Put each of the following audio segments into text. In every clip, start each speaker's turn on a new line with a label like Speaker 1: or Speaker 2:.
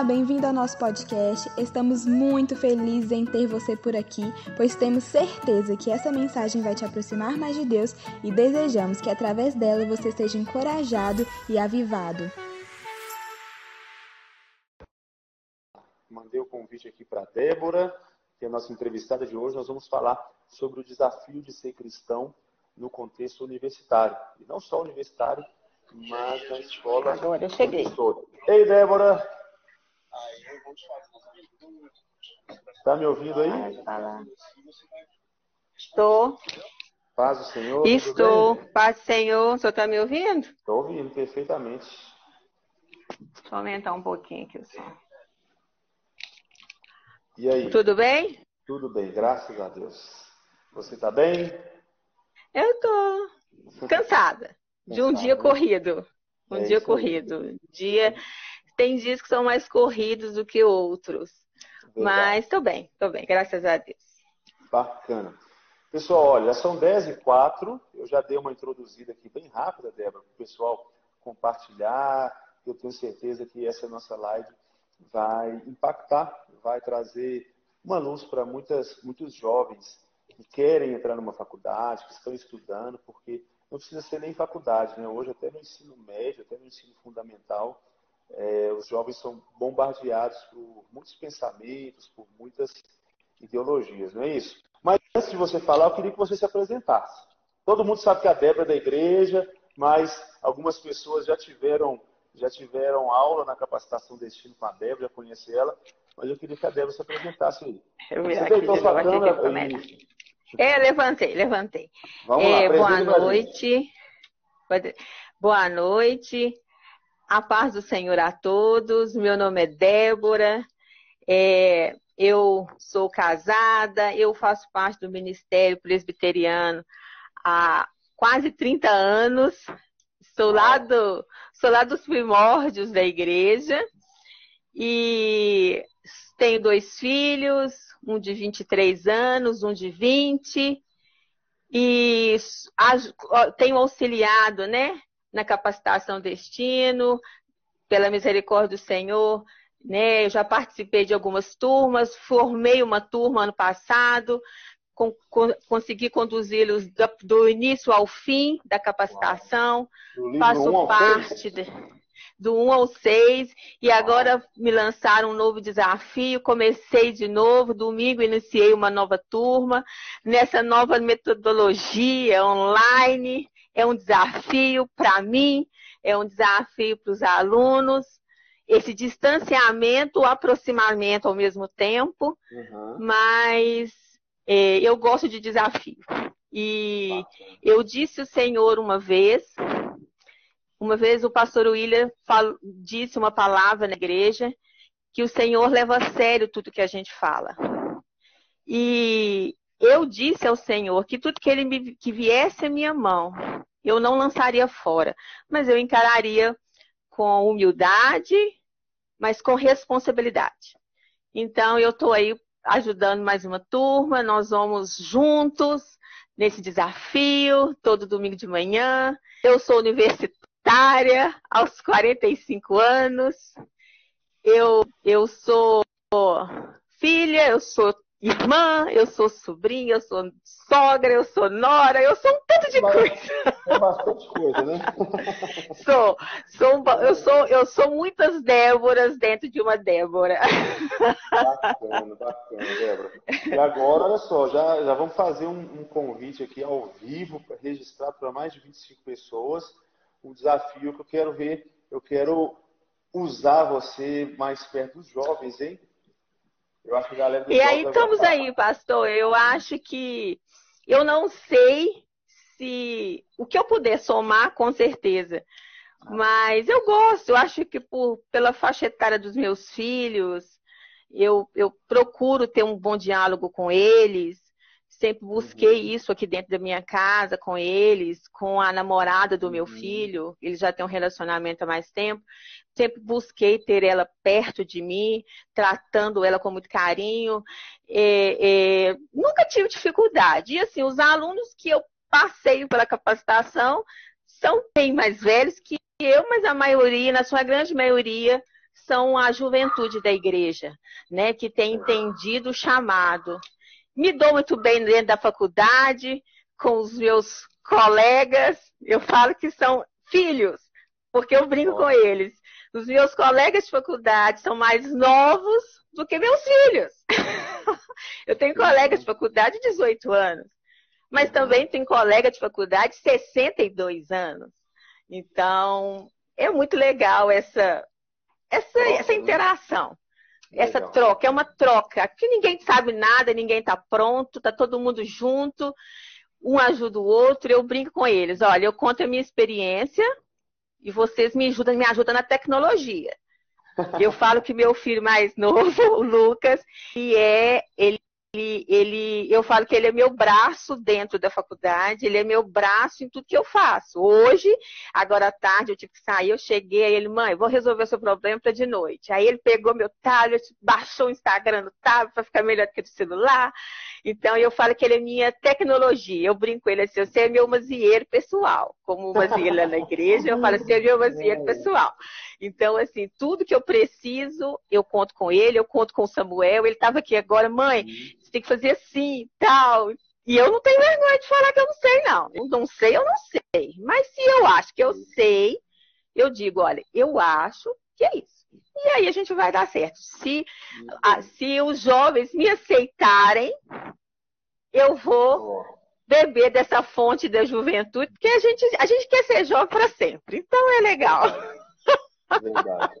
Speaker 1: Olá, bem-vindo ao nosso podcast. Estamos muito felizes em ter você por aqui, pois temos certeza que essa mensagem vai te aproximar mais de Deus e desejamos que através dela você seja encorajado e avivado.
Speaker 2: Mandei o convite aqui para Débora, que é a nossa entrevistada de hoje. Nós vamos falar sobre o desafio de ser cristão no contexto universitário. E não só universitário, mas na escola.
Speaker 3: Agora eu cheguei.
Speaker 2: Ei, Débora! Está me ouvindo aí?
Speaker 3: Estou.
Speaker 2: Paz o Senhor.
Speaker 3: Estou. Paz do Senhor. O senhor está me ouvindo?
Speaker 2: Estou ouvindo perfeitamente.
Speaker 3: Deixa eu aumentar um pouquinho aqui o som.
Speaker 2: E aí?
Speaker 3: Tudo bem?
Speaker 2: Tudo bem, graças a Deus. Você está bem?
Speaker 3: Eu estou cansada de um dia corrido. Um
Speaker 2: É
Speaker 3: dia corrido. Dia tem dias que são mais corridos do que outros.
Speaker 2: Verdade.
Speaker 3: Mas estou bem, estou bem, graças a Deus.
Speaker 2: Bacana. Pessoal, olha, já são 10 e 4. Eu já dei uma introduzida aqui bem rápida, Débora, para o pessoal compartilhar. Eu tenho certeza que essa nossa live vai impactar, vai trazer uma luz para muitas, muitos jovens que querem entrar numa faculdade, que estão estudando, porque não precisa ser nem faculdade, né? Hoje, até no ensino médio, até no ensino fundamental, eh, os jovens são bombardeados por muitos pensamentos, por muitas ideologias, não é isso? Mas antes de você falar, eu queria que você se apresentasse. Todo mundo sabe que a Débora é da igreja, mas algumas pessoas já tiveram, já tiveram aula na capacitação destino com a Débora, já conhece ela, mas eu queria que a Débora se apresentasse aí.
Speaker 3: Eu
Speaker 2: Você deitou
Speaker 3: de
Speaker 2: sua câmera?
Speaker 3: É, levantei, levantei.
Speaker 2: Vamos lá,
Speaker 3: É, boa
Speaker 2: pra gente.
Speaker 3: noite. Boa noite. A paz do Senhor a todos. Meu nome é Débora. É, eu sou casada. Eu faço parte do Ministério Presbiteriano há quase 30 anos. Sou lá, do, sou lá dos primórdios da igreja. E tenho dois filhos, um de 23 anos, um de 20 e tenho auxiliado, né, na capacitação destino, pela misericórdia do Senhor, né, eu já participei de algumas turmas, formei uma turma ano passado, con- con- consegui conduzi-los do, do início ao fim da capacitação, faço
Speaker 2: 1 ao
Speaker 3: parte
Speaker 2: 6,
Speaker 3: de- do 1 ao 6 e agora me lançaram um novo desafio. Comecei de novo, domingo iniciei uma nova turma. Nessa nova metodologia online, é um desafio para mim, é um desafio para os alunos. Esse distanciamento, o aproximamento ao mesmo tempo,
Speaker 2: Uhum.
Speaker 3: mas é, eu gosto de desafio. E
Speaker 2: Bacana.
Speaker 3: eu disse ao Senhor uma vez, uma vez o pastor William fal- disse uma palavra na igreja, que o Senhor leva a sério tudo que a gente fala. E eu disse ao Senhor que tudo que ele me, que viesse à minha mão, eu não lançaria fora, mas eu encararia com humildade, mas com responsabilidade. Então eu estou aí ajudando mais uma turma, nós vamos juntos nesse desafio, todo domingo de manhã. Eu sou universitária aos 45 anos. Eu, eu sou filha, eu sou irmã, eu sou sobrinha, eu sou sogra, eu sou nora, eu sou um tanto de
Speaker 2: Mas-
Speaker 3: coisa.
Speaker 2: É bastante coisa, né?
Speaker 3: Sou, sou, um eu sou, eu sou muitas Déboras dentro de uma Débora.
Speaker 2: Bacana, bacana, Débora. E agora, olha só, já, já vamos fazer um, um convite aqui ao vivo, para registrar para mais de 25 pessoas, um desafio que eu quero ver, eu quero usar você mais perto dos jovens, hein? Eu acho que a galera dos
Speaker 3: E aí estamos aí, pastor. Eu acho que eu não sei se o que eu puder somar, com certeza. Mas eu gosto, eu acho que por, pela faixa etária dos meus filhos, eu, eu procuro ter um bom diálogo com eles. Sempre busquei isso aqui dentro da minha casa com eles, com a namorada do meu
Speaker 2: Uhum.
Speaker 3: filho. Eles já têm um relacionamento há mais tempo. Sempre busquei ter ela perto de mim, tratando ela com muito carinho. É, é, nunca tive dificuldade. E assim, os alunos que eu passeio pela capacitação são bem mais velhos que eu, mas a maioria, na sua grande maioria, são a juventude da igreja, né, que tem entendido o chamado. Me dou muito bem dentro da faculdade, com os meus colegas, eu falo que são filhos, porque eu brinco com eles. Os meus colegas de faculdade são mais novos do que meus filhos. eu tenho colegas de faculdade de 18 anos, mas também tenho colega de faculdade de 62 anos. Então, é muito legal essa, essa, essa interação. Essa Legal. troca, é uma troca. Aqui ninguém sabe nada, ninguém está pronto, está todo mundo junto, um ajuda o outro, eu brinco com eles. Olha, eu conto a minha experiência e vocês me ajudam, me ajudam na tecnologia. Eu falo que meu filho mais novo, o Lucas, e é ele ele, ele, eu falo que ele é meu braço dentro da faculdade, ele é meu braço em tudo que eu faço. Hoje, agora à tarde, eu tive que sair, eu cheguei, aí ele, mãe, vou resolver o seu problema para de noite. Aí ele pegou meu tablet, baixou o Instagram no tablet para ficar melhor do que o celular. Então, eu falo que ele é minha tecnologia. Eu brinco com ele assim, você é meu mazieiro pessoal. Como o mazieiro lá na igreja, eu falo, você é meu mazieiro pessoal. Então, assim, tudo que eu preciso, eu conto com ele, eu conto com o Samuel. Ele estava aqui agora, mãe, você tem que fazer assim, tal. E eu não tenho vergonha de falar que eu não sei, não. Não sei, eu não sei. Mas se eu acho que eu sei, eu digo, olha, eu acho que é isso. E aí a gente vai dar certo. Se, se os jovens me aceitarem, eu vou beber dessa fonte da juventude, porque a gente, a gente quer ser jovem para sempre. Então é legal.
Speaker 2: Verdade.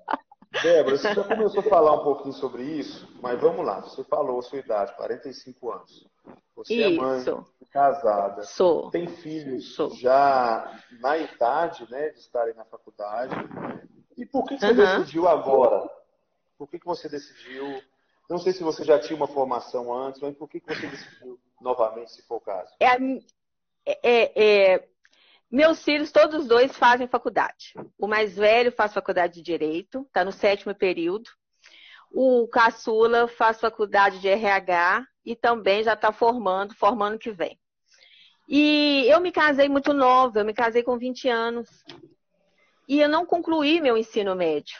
Speaker 2: Débora, você já começou a falar um pouquinho sobre isso, mas vamos lá. Você falou a sua idade, 45 anos. Você isso. é mãe, casada,
Speaker 3: Sou.
Speaker 2: tem filhos Sou. já na idade né, de estarem na faculdade. E por que, que você uhum. decidiu agora? Por que, que você decidiu? Não sei se você já tinha uma formação antes, mas por que, que você decidiu novamente, se for o caso?
Speaker 3: É, é, é, meus filhos, todos dois, fazem faculdade. O mais velho faz faculdade de Direito, está no sétimo período. O caçula faz faculdade de RH e também já está formando, formando que vem. E eu me casei muito nova, eu me casei com 20 anos. E eu não concluí meu ensino médio.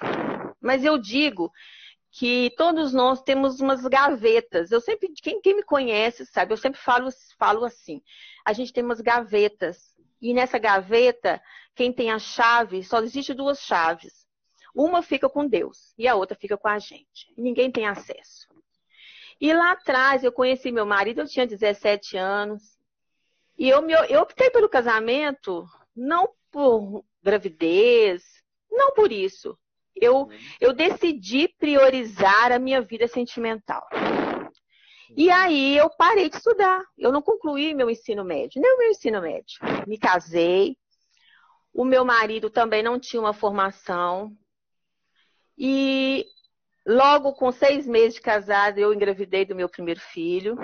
Speaker 3: Mas eu digo que todos nós temos umas gavetas. Eu sempre, quem, quem me conhece sabe, eu sempre falo, falo assim: a gente tem umas gavetas e nessa gaveta, quem tem a chave, só existe duas chaves. Uma fica com Deus e a outra fica com a gente. Ninguém tem acesso. E lá atrás eu conheci meu marido, eu tinha 17 anos. E eu, me, eu optei pelo casamento não por gravidez, não por isso. Eu, eu decidi priorizar a minha vida sentimental. E aí eu parei de estudar. Eu não concluí meu ensino médio, nem o meu ensino médio. Me casei. O meu marido também não tinha uma formação. E logo com seis meses de casado, eu engravidei do meu primeiro filho.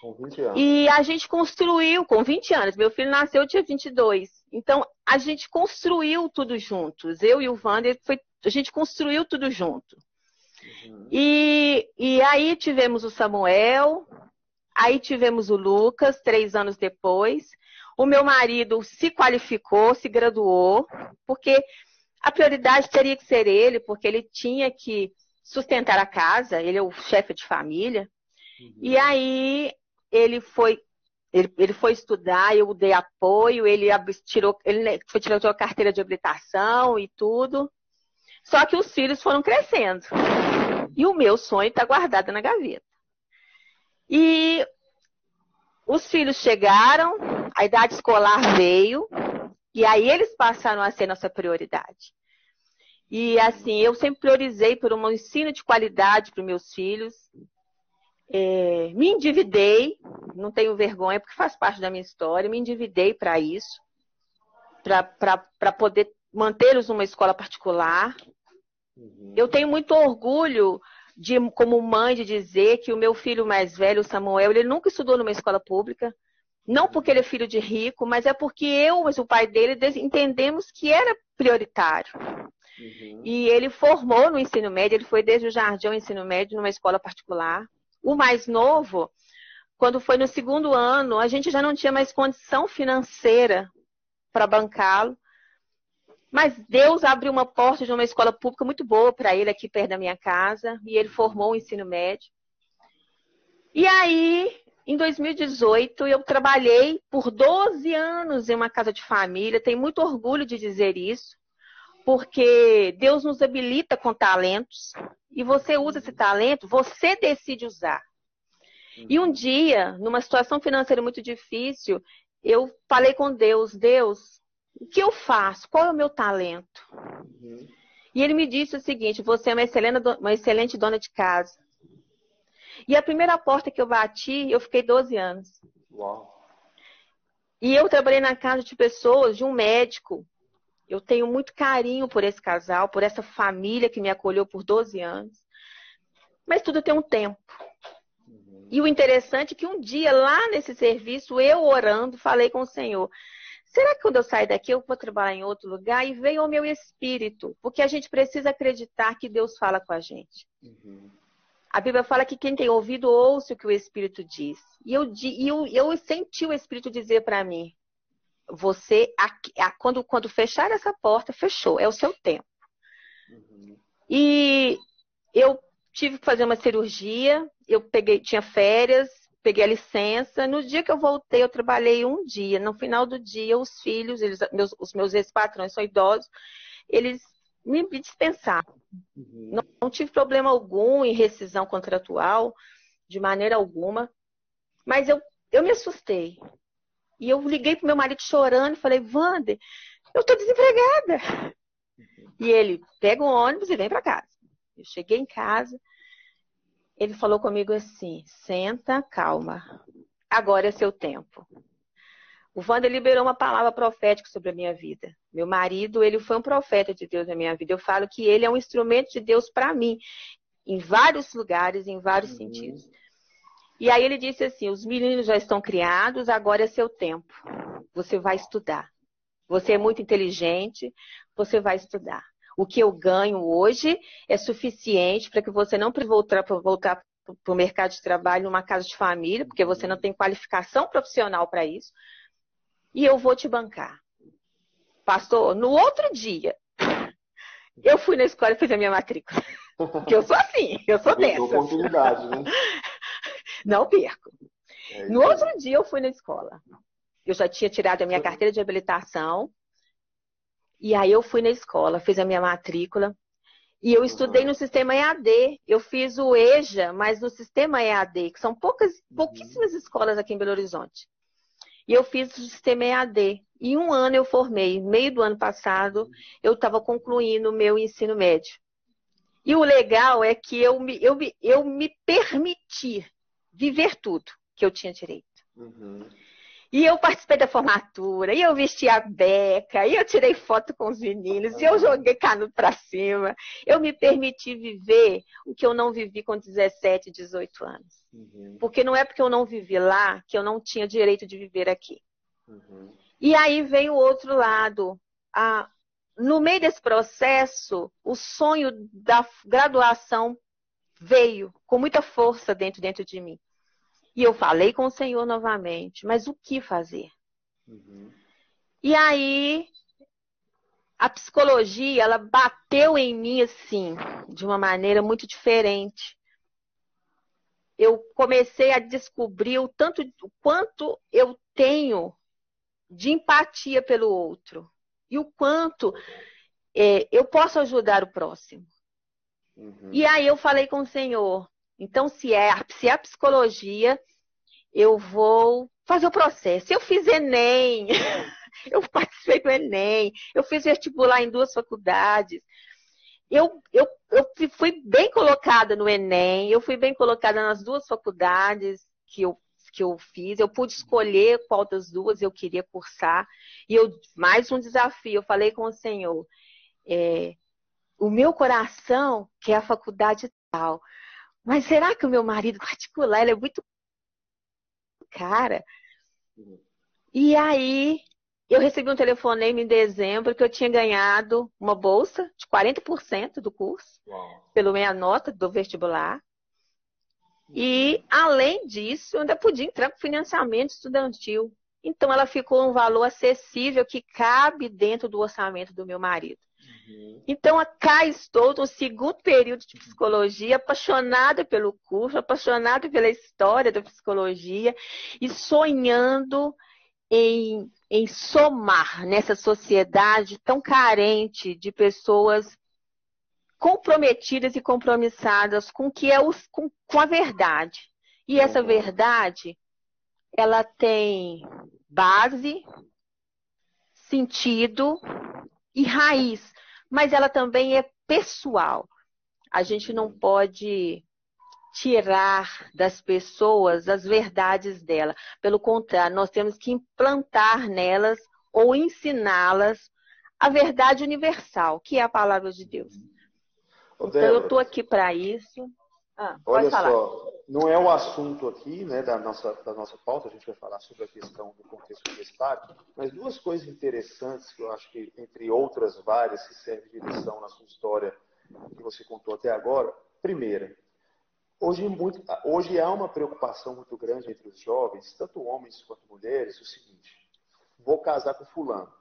Speaker 2: Com 20 anos.
Speaker 3: E a gente construiu, com 20 anos. Meu filho nasceu, eu tinha 22. Então, a gente construiu tudo juntos. Eu e o Wander, foi, a gente construiu tudo junto. Uhum. E, e aí tivemos o Samuel, aí tivemos o Lucas, três anos depois. O meu marido se qualificou, se graduou, porque a prioridade teria que ser ele, porque ele tinha que sustentar a casa, ele é o chefe de família. Uhum. E aí ele foi ele, ele, foi estudar, eu dei apoio, ele tirou, ele foi tirou a carteira de habilitação e tudo. Só que os filhos foram crescendo. E o meu sonho está guardado na gaveta. E os filhos chegaram, a idade escolar veio, e aí eles passaram a ser nossa prioridade. E assim, eu sempre priorizei por um ensino de qualidade para meus filhos. É, me endividei, não tenho vergonha, porque faz parte da minha história, me endividei para isso, para poder mantê-los numa escola particular. Uhum. Eu tenho muito orgulho de, como mãe, de dizer que o meu filho mais velho, Samuel, ele nunca estudou numa escola pública. Não porque ele é filho de rico, mas é porque eu, mas o pai dele, entendemos que era prioritário. Uhum. E ele formou no ensino médio, ele foi desde o jardim ao ensino médio numa escola particular. O mais novo, quando foi no segundo ano, a gente já não tinha mais condição financeira para bancá-lo. Mas Deus abriu uma porta de uma escola pública muito boa para ele aqui perto da minha casa, e ele formou o ensino médio. E aí, em 2018, eu trabalhei por 12 anos em uma casa de família, tenho muito orgulho de dizer isso, porque Deus nos habilita com talentos, e você usa esse talento, você decide usar. E um dia, numa situação financeira muito difícil, eu falei com Deus: Deus, o que eu faço? Qual é o meu talento? Uhum. E ele me disse o seguinte: você é uma excelente, uma excelente dona de casa. E a primeira porta que eu bati, eu fiquei 12 anos. Uau. E eu trabalhei na casa de pessoas, de um médico. Eu tenho muito carinho por esse casal, por essa família que me acolheu por 12 anos. Mas tudo tem um tempo. E o interessante é que um dia, lá nesse serviço, eu orando, falei com o Senhor: será que quando eu sair daqui eu vou trabalhar em outro lugar? E veio o meu espírito, porque a gente precisa acreditar que Deus fala com a gente. Uhum. A Bíblia fala que quem tem ouvido, ouça o que o Espírito diz. E eu, eu, eu senti o Espírito dizer para mim: você, quando, quando fechar essa porta, fechou, é o seu tempo. Uhum. E eu tive que fazer uma cirurgia, eu peguei, tinha férias, peguei a licença. No dia que eu voltei, eu trabalhei um dia. No final do dia, os filhos, eles, meus, os meus ex-patrões são idosos, eles me dispensaram. Uhum. Não, não tive problema algum em rescisão contratual, de maneira alguma. Mas eu, eu me assustei. E eu liguei pro meu marido chorando e falei, Wander, eu tô desempregada. Uhum. E ele pega um ônibus e vem para casa. Eu cheguei em casa, ele falou comigo assim: senta, calma, agora é seu tempo. O Wander liberou uma palavra profética sobre a minha vida. Meu marido, ele foi um profeta de Deus na minha vida. Eu falo que ele é um instrumento de Deus para mim, em vários lugares, em vários uhum. sentidos. E aí ele disse assim: os meninos já estão criados, agora é seu tempo. Você vai estudar. Você é muito inteligente, você vai estudar o que eu ganho hoje é suficiente para que você não voltar para voltar para o mercado de trabalho numa casa de família, porque você não tem qualificação profissional para isso. E eu vou te bancar. Pastor, no outro dia, eu fui na escola e fiz a minha matrícula. Porque eu sou assim, eu sou dessa. oportunidade, né? Não perco. É no outro dia eu fui na escola. Eu já tinha tirado a minha carteira de habilitação, e aí eu fui na escola, fiz a minha matrícula. E eu estudei no sistema EAD. Eu fiz o EJA, mas no sistema EAD, que são poucas, pouquíssimas escolas aqui em Belo Horizonte. E eu fiz o sistema EAD. E um ano eu formei. Meio do ano passado, eu estava concluindo o meu ensino médio. E o legal é que eu me, eu, eu me permiti viver tudo que eu tinha direito. Uhum. E eu participei da formatura, e eu vesti a beca, e eu tirei foto com os meninos, e eu joguei canudo para cima. Eu me permiti viver o que eu não vivi com 17, 18 anos. Uhum. Porque não é porque eu não vivi lá que eu não tinha direito de viver aqui. Uhum. E aí vem o outro lado. A, no meio desse processo, o sonho da graduação veio com muita força dentro, dentro de mim. E eu falei com o Senhor novamente, mas o que fazer? Uhum. E aí a psicologia, ela bateu em mim assim, de uma maneira muito diferente. Eu comecei a descobrir o tanto, o quanto eu tenho de empatia pelo outro e o quanto é, eu posso ajudar o próximo. Uhum. E aí eu falei com o Senhor, então, se é, se é psicologia, eu vou fazer o processo. Eu fiz Enem, eu participei do Enem, eu fiz vestibular em duas faculdades. Eu, eu, eu fui bem colocada no Enem, eu fui bem colocada nas duas faculdades que eu, que eu fiz. Eu pude escolher qual das duas eu queria cursar. E eu, mais um desafio, eu falei com o Senhor. É, o meu coração quer a faculdade tal. Mas será que o meu marido particular ele é muito cara? E aí eu recebi um telefonema em dezembro que eu tinha ganhado uma bolsa de 40% do curso, Uau. pelo minha nota do vestibular. E, além disso, eu ainda podia entrar com financiamento estudantil. Então ela ficou um valor acessível que cabe dentro do orçamento do meu marido. Uhum. Então, cá estou no segundo período de psicologia, apaixonada pelo curso, apaixonada pela história da psicologia e sonhando em, em somar nessa sociedade tão carente de pessoas comprometidas e compromissadas com que é os, com, com a verdade. E essa uhum. verdade, ela tem base, sentido e raiz mas ela também é pessoal. A gente não pode tirar das pessoas as verdades dela. Pelo contrário, nós temos que implantar nelas ou ensiná-las a verdade universal, que é a palavra de Deus. então, eu estou aqui para isso.
Speaker 2: Ah, Olha só, não é o assunto aqui né, da, nossa, da nossa pauta, a gente vai falar sobre a questão do contexto universitário, mas duas coisas interessantes que eu acho que, entre outras várias, que servem de lição na sua história que você contou até agora. Primeira, hoje, muito, hoje há uma preocupação muito grande entre os jovens, tanto homens quanto mulheres, o seguinte, vou casar com fulano,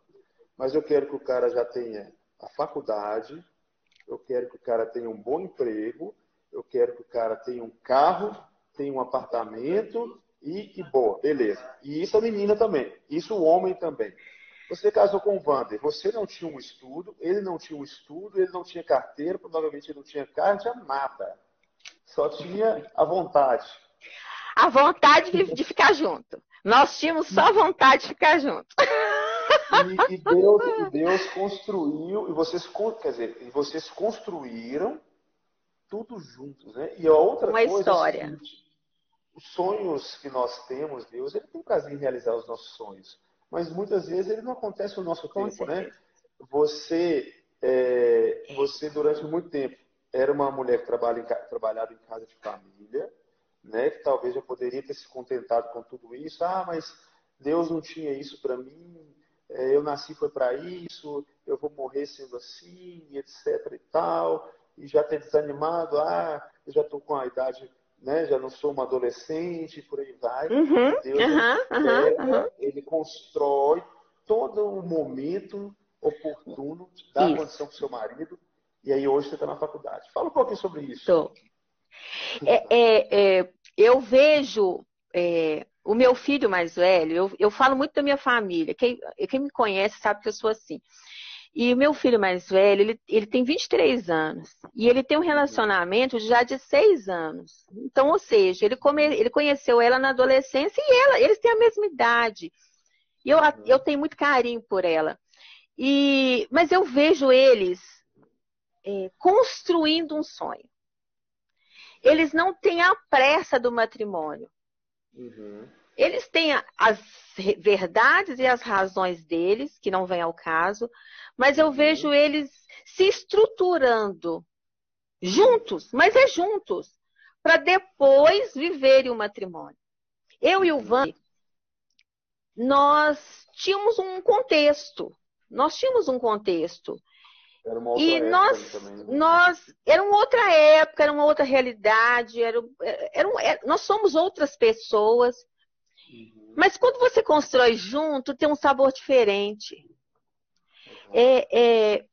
Speaker 2: mas eu quero que o cara já tenha a faculdade, eu quero que o cara tenha um bom emprego, eu quero que o cara tenha um carro, tenha um apartamento e, e boa, beleza. E isso a menina também, isso o homem também. Você casou com o Wander, você não tinha um estudo, ele não tinha um estudo, ele não tinha carteira, provavelmente ele não tinha carro, não tinha nada. Só tinha a vontade.
Speaker 3: A vontade de, de ficar junto. Nós tínhamos só vontade de ficar junto.
Speaker 2: E, e, Deus, e Deus construiu, e vocês, quer dizer, e vocês construíram tudo juntos, né? E a outra
Speaker 3: Uma coisa história. É seguinte,
Speaker 2: os sonhos que nós temos, Deus, ele tem prazer em realizar os nossos sonhos, mas muitas vezes ele não acontece no nosso Com tempo, né? certeza. né? Você, é, você durante muito tempo era uma mulher que trabalha em, trabalhava em casa de família, né? Que talvez já poderia ter se contentado com tudo isso. Ah, mas Deus não tinha isso para mim. É, eu nasci foi para isso. Eu vou morrer sendo assim, etc. e tal e já ter desanimado, ah, eu já estou com a idade, né, já não sou uma adolescente, por aí vai.
Speaker 3: Uhum, Deus
Speaker 2: uhum, uhum, ele constrói todo o momento oportuno, dá isso. condição para o seu marido, e aí hoje você está na faculdade. Fala um pouquinho sobre isso.
Speaker 3: Tô. É, é, é, eu vejo é, o meu filho mais velho, eu, eu falo muito da minha família. Quem, quem me conhece sabe que eu sou assim. E o meu filho mais velho, ele, ele tem 23 anos. E ele tem um relacionamento já de 6 anos. Então, ou seja, ele, come, ele conheceu ela na adolescência e ela, eles têm a mesma idade. E eu, eu tenho muito carinho por ela. E, mas eu vejo eles é, construindo um sonho. Eles não têm a pressa do matrimônio. Uhum. Eles têm as verdades e as razões deles, que não vem ao caso, mas eu vejo eles se estruturando juntos, mas é juntos, para depois viverem o matrimônio. Eu e o Van, nós tínhamos um contexto, nós tínhamos um contexto.
Speaker 2: E
Speaker 3: nós, também, né? nós, era uma outra época, era uma outra realidade, era, era, era nós somos outras pessoas. Mas quando você constrói junto, tem um sabor diferente é, é,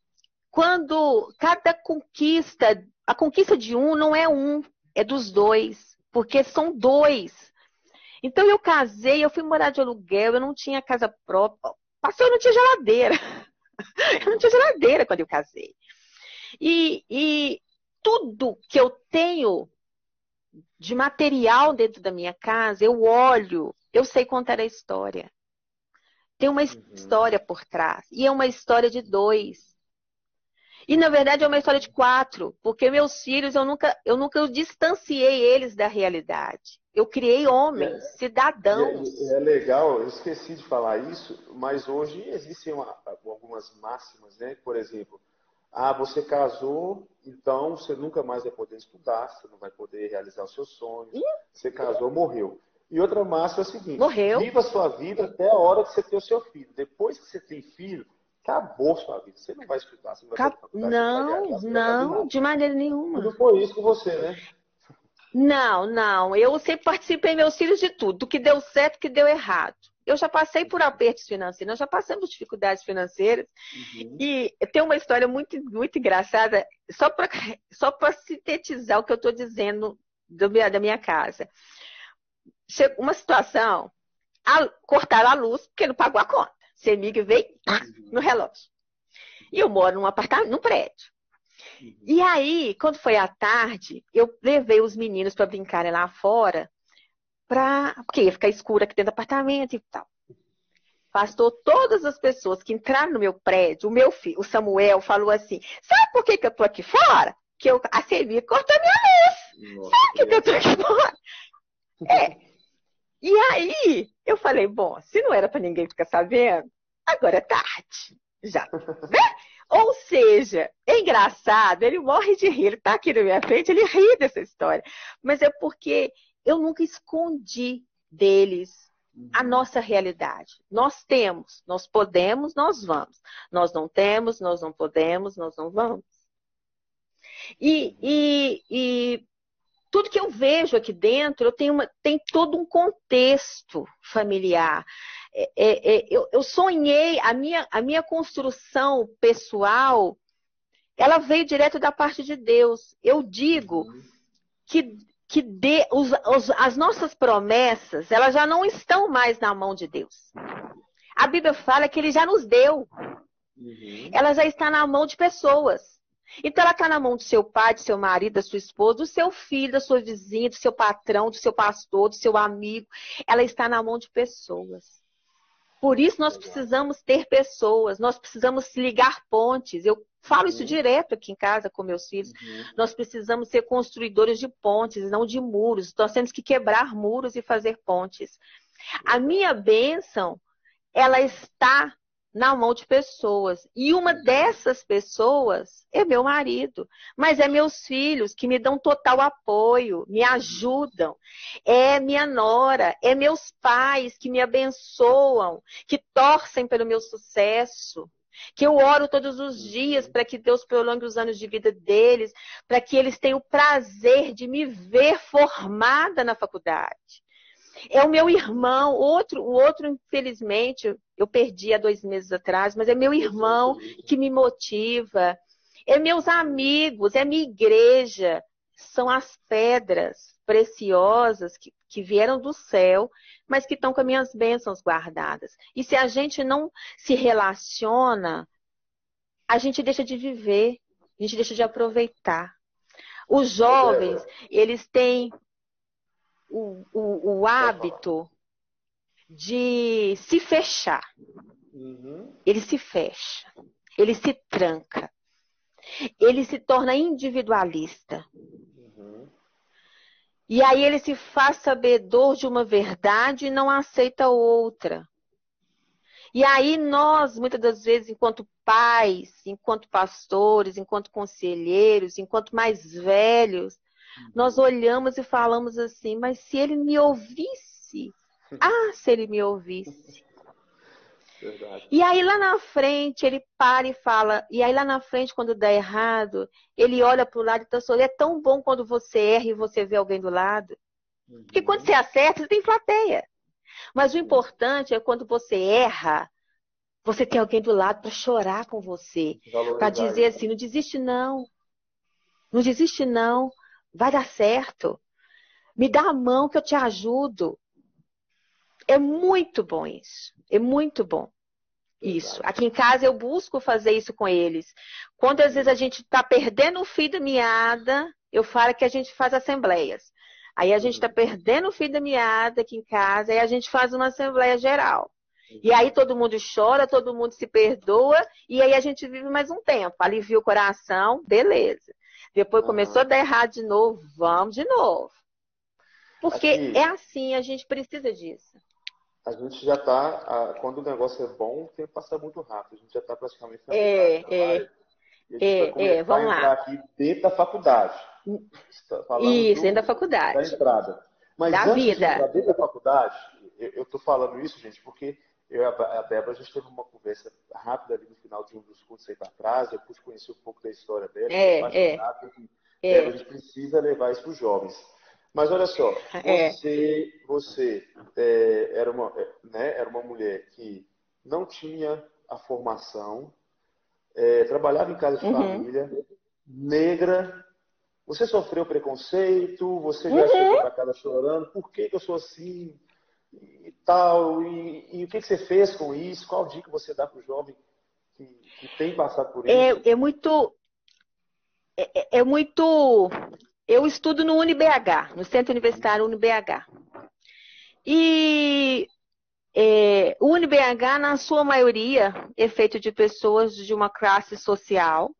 Speaker 3: quando cada conquista, a conquista de um não é um, é dos dois, porque são dois. Então eu casei, eu fui morar de aluguel, eu não tinha casa própria. Passou, eu não tinha geladeira. Eu não tinha geladeira quando eu casei. E, e tudo que eu tenho de material dentro da minha casa, eu olho, eu sei contar a história. Tem uma uhum. história por trás. E é uma história de dois. E na verdade é uma história de quatro, porque meus filhos eu nunca eu nunca distanciei eles da realidade. Eu criei homens, é, cidadãos.
Speaker 2: É, é, legal, eu esqueci de falar isso, mas hoje existem uma, algumas máximas, né? Por exemplo, ah, você casou, então você nunca mais vai poder estudar, você não vai poder realizar os seus sonhos. Você casou, morreu. E outra máxima é a seguinte:
Speaker 3: Morreu.
Speaker 2: viva a sua vida até a hora que você ter o seu filho. Depois que você tem filho, acabou sua vida. Você não vai estudar, você não vai
Speaker 3: Cap... Não, não, não de maneira nenhuma.
Speaker 2: Não foi isso com você, né?
Speaker 3: Não, não. Eu sempre participei, meus filhos, de tudo. Do que deu certo, do que deu errado. Eu já passei por apertos financeiros, nós já passamos dificuldades financeiras. Uhum. E tem uma história muito, muito engraçada, só para só sintetizar o que eu estou dizendo do, da minha casa. Uma situação, a, cortaram a luz porque não pagou a conta. CEMIG veio no relógio. E eu moro num apartamento, num prédio. Uhum. E aí, quando foi à tarde, eu levei os meninos para brincarem lá fora, pra... porque ia ficar escuro aqui dentro do apartamento e tal. Pastor, todas as pessoas que entraram no meu prédio, o meu filho, o Samuel, falou assim: sabe por que, que eu tô aqui fora? Que eu, a Semia cortou minha luz. Nossa, sabe por que, que eu tô aqui fora? É. E aí, eu falei, bom, se não era para ninguém ficar sabendo, agora é tarde. Já. Né? Ou seja, é engraçado, ele morre de rir, ele está aqui na minha frente, ele ri dessa história. Mas é porque eu nunca escondi deles a uhum. nossa realidade. Nós temos, nós podemos, nós vamos. Nós não temos, nós não podemos, nós não vamos. E, e, e tudo que eu vejo aqui dentro, eu tenho uma, tem todo um contexto familiar. É, é, é, eu, eu, sonhei, a minha, a minha construção pessoal, ela veio direto da parte de Deus. Eu digo uhum. que, que de, os, os, as nossas promessas, elas já não estão mais na mão de Deus. A Bíblia fala que Ele já nos deu. Uhum. Ela já está na mão de pessoas. Então ela está na mão do seu pai, do seu marido, da sua esposa, do seu filho, da sua vizinha, do seu patrão, do seu pastor, do seu amigo. Ela está na mão de pessoas. Por isso nós precisamos ter pessoas, nós precisamos ligar pontes. Eu falo isso uhum. direto aqui em casa com meus filhos. Uhum. Nós precisamos ser construidores de pontes, não de muros. Nós temos que quebrar muros e fazer pontes. A minha bênção, ela está na mão de pessoas. E uma dessas pessoas é meu marido, mas é meus filhos que me dão total apoio, me ajudam. É minha nora, é meus pais que me abençoam, que torcem pelo meu sucesso. Que eu oro todos os dias para que Deus prolongue os anos de vida deles, para que eles tenham o prazer de me ver formada na faculdade. É o meu irmão, outro, o outro, infelizmente, eu perdi há dois meses atrás, mas é meu irmão que me motiva. É meus amigos, é minha igreja. São as pedras preciosas que, que vieram do céu, mas que estão com as minhas bênçãos guardadas. E se a gente não se relaciona, a gente deixa de viver, a gente deixa de aproveitar. Os jovens, eles têm o, o, o hábito de se fechar. Uhum. Ele se fecha, ele se tranca, ele se torna individualista. Uhum. E aí ele se faz sabedor de uma verdade e não aceita outra. E aí nós, muitas das vezes, enquanto pais, enquanto pastores, enquanto conselheiros, enquanto mais velhos, nós olhamos e falamos assim, mas se ele me ouvisse, ah, se ele me ouvisse. Verdade. E aí lá na frente ele para e fala, e aí lá na frente quando dá errado, ele olha para o lado e está sorrindo. É tão bom quando você erra e você vê alguém do lado. Uhum. Porque quando você acerta, você tem plateia. Mas o importante é quando você erra, você tem alguém do lado para chorar com você, para dizer assim, não desiste não. Não desiste não vai dar certo. Me dá a mão que eu te ajudo. É muito bom isso. É muito bom. Isso. Aqui em casa eu busco fazer isso com eles. Quando às vezes a gente está perdendo o fio da meada, eu falo que a gente faz assembleias. Aí a gente está perdendo o fio da meada aqui em casa, e a gente faz uma assembleia geral. E aí todo mundo chora, todo mundo se perdoa, e aí a gente vive mais um tempo. Alivia o coração, beleza. Depois começou a dar errado de novo, vamos de novo. Porque Aqui, é assim, a gente precisa disso.
Speaker 2: A gente já está, quando o negócio é bom, o tempo passa muito rápido. A gente já está praticamente
Speaker 3: na é, é, é, é, vamos lá.
Speaker 2: aqui dentro da faculdade.
Speaker 3: Tá isso, do, dentro da faculdade.
Speaker 2: Da entrada. Mas
Speaker 3: da
Speaker 2: antes
Speaker 3: vida.
Speaker 2: de entrar dentro da faculdade, eu estou falando isso, gente, porque eu e a Débora, a gente teve uma conversa rápida ali no final de um dos cursos aí para trás, eu pude conhecer um pouco da história dela.
Speaker 3: É, é.
Speaker 2: É. Débora, a gente precisa levar isso para os jovens. Mas olha só, é. você, você é, era, uma, é, né, era uma mulher que não tinha a formação, é, trabalhava em casa de uhum. família, negra. Você sofreu preconceito, você já uhum. chegou para casa chorando, por que, que eu sou assim e tal, e, e o que, que, você fez com isso? Qual dica você dá para o jovem que, que, tem passado por
Speaker 3: é, isso? É, é muito. É, é, é muito. Eu estudo no UniBH, no Centro Universitário UniBH. E é, o UniBH, na sua maioria, é feito de pessoas de uma classe social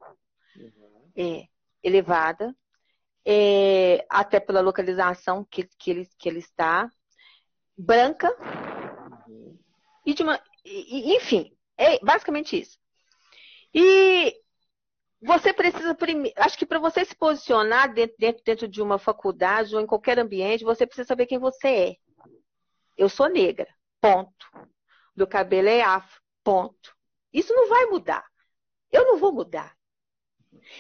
Speaker 3: uhum. é, elevada, é, até pela localização que, que, ele, que ele está, branca, uhum. e de uma. E, enfim, é basicamente isso. E você precisa primeiro. Acho que para você se posicionar dentro, dentro, dentro de uma faculdade ou em qualquer ambiente, você precisa saber quem você é. Eu sou negra. Ponto. Meu cabelo é afro. Ponto. Isso não vai mudar. Eu não vou mudar.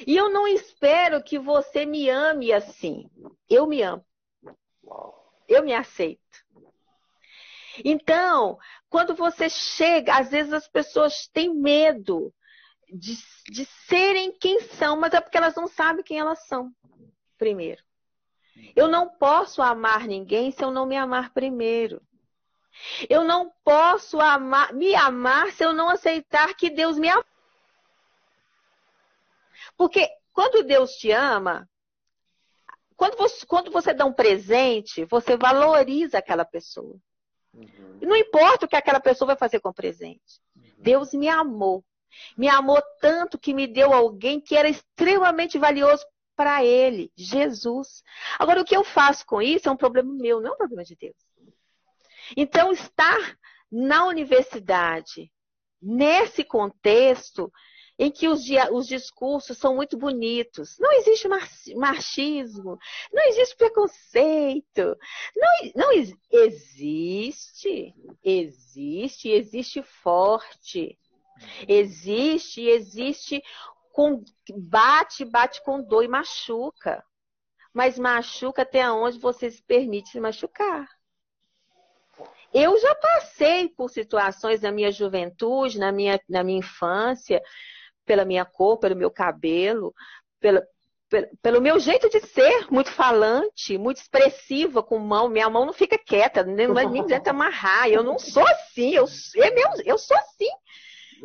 Speaker 3: E eu não espero que você me ame assim. Eu me amo. Eu me aceito. Então, quando você chega, às vezes as pessoas têm medo de, de serem quem são, mas é porque elas não sabem quem elas são, primeiro. Eu não posso amar ninguém se eu não me amar primeiro. Eu não posso amar, me amar se eu não aceitar que Deus me ama. Porque quando Deus te ama, quando você, quando você dá um presente, você valoriza aquela pessoa. Uhum. Não importa o que aquela pessoa vai fazer com o presente. Uhum. Deus me amou. Me amou tanto que me deu alguém que era extremamente valioso para ele, Jesus. Agora, o que eu faço com isso é um problema meu, não é um problema de Deus. Então, estar na universidade, nesse contexto em que os, os discursos são muito bonitos, não existe machismo, não existe preconceito, não, não existe, existe, existe forte, existe, existe com bate, bate com dor e machuca. Mas machuca até onde você se permite se machucar. Eu já passei por situações na minha juventude, na minha, na minha infância, pela minha cor, pelo meu cabelo, pela, pelo, meu jeito de ser, muito falante, muito expressiva com mão. Minha mão não fica quieta, nem, nem adianta amarrar. Eu não sou assim, eu, é meu, eu sou assim.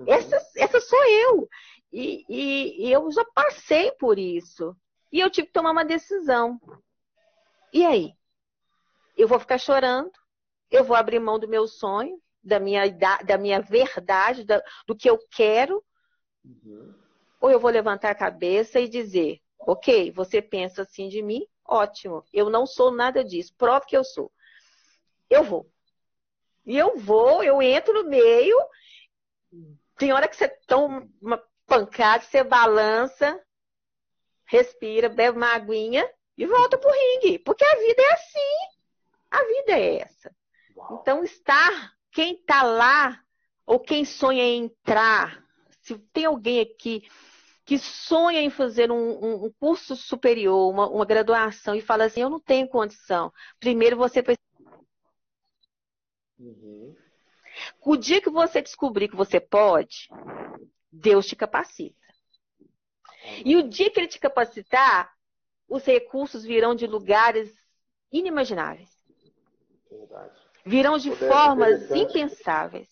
Speaker 3: Essa, essa sou eu. E, e, e eu já passei por isso. E eu tive que tomar uma decisão. E aí? Eu vou ficar chorando? eu vou abrir mão do meu sonho, da minha, da minha verdade, da, do que eu quero, uhum. ou eu vou levantar a cabeça e dizer, ok, você pensa assim de mim, ótimo, eu não sou nada disso, prove que eu sou. Eu vou. E eu vou, eu entro no meio, tem hora que você toma uma pancada, você balança, respira, bebe uma aguinha e volta pro ringue. Porque a vida é assim. A vida é essa. Então, estar, quem está lá, ou quem sonha em entrar, se tem alguém aqui que sonha em fazer um, um curso superior, uma, uma, graduação, e fala assim, eu não tenho condição. Primeiro você precisa. Uhum. O dia que você descobrir que você pode, Deus te capacita. E o dia que ele te capacitar, os recursos virão de lugares inimagináveis. Verdade virão de formas impensáveis.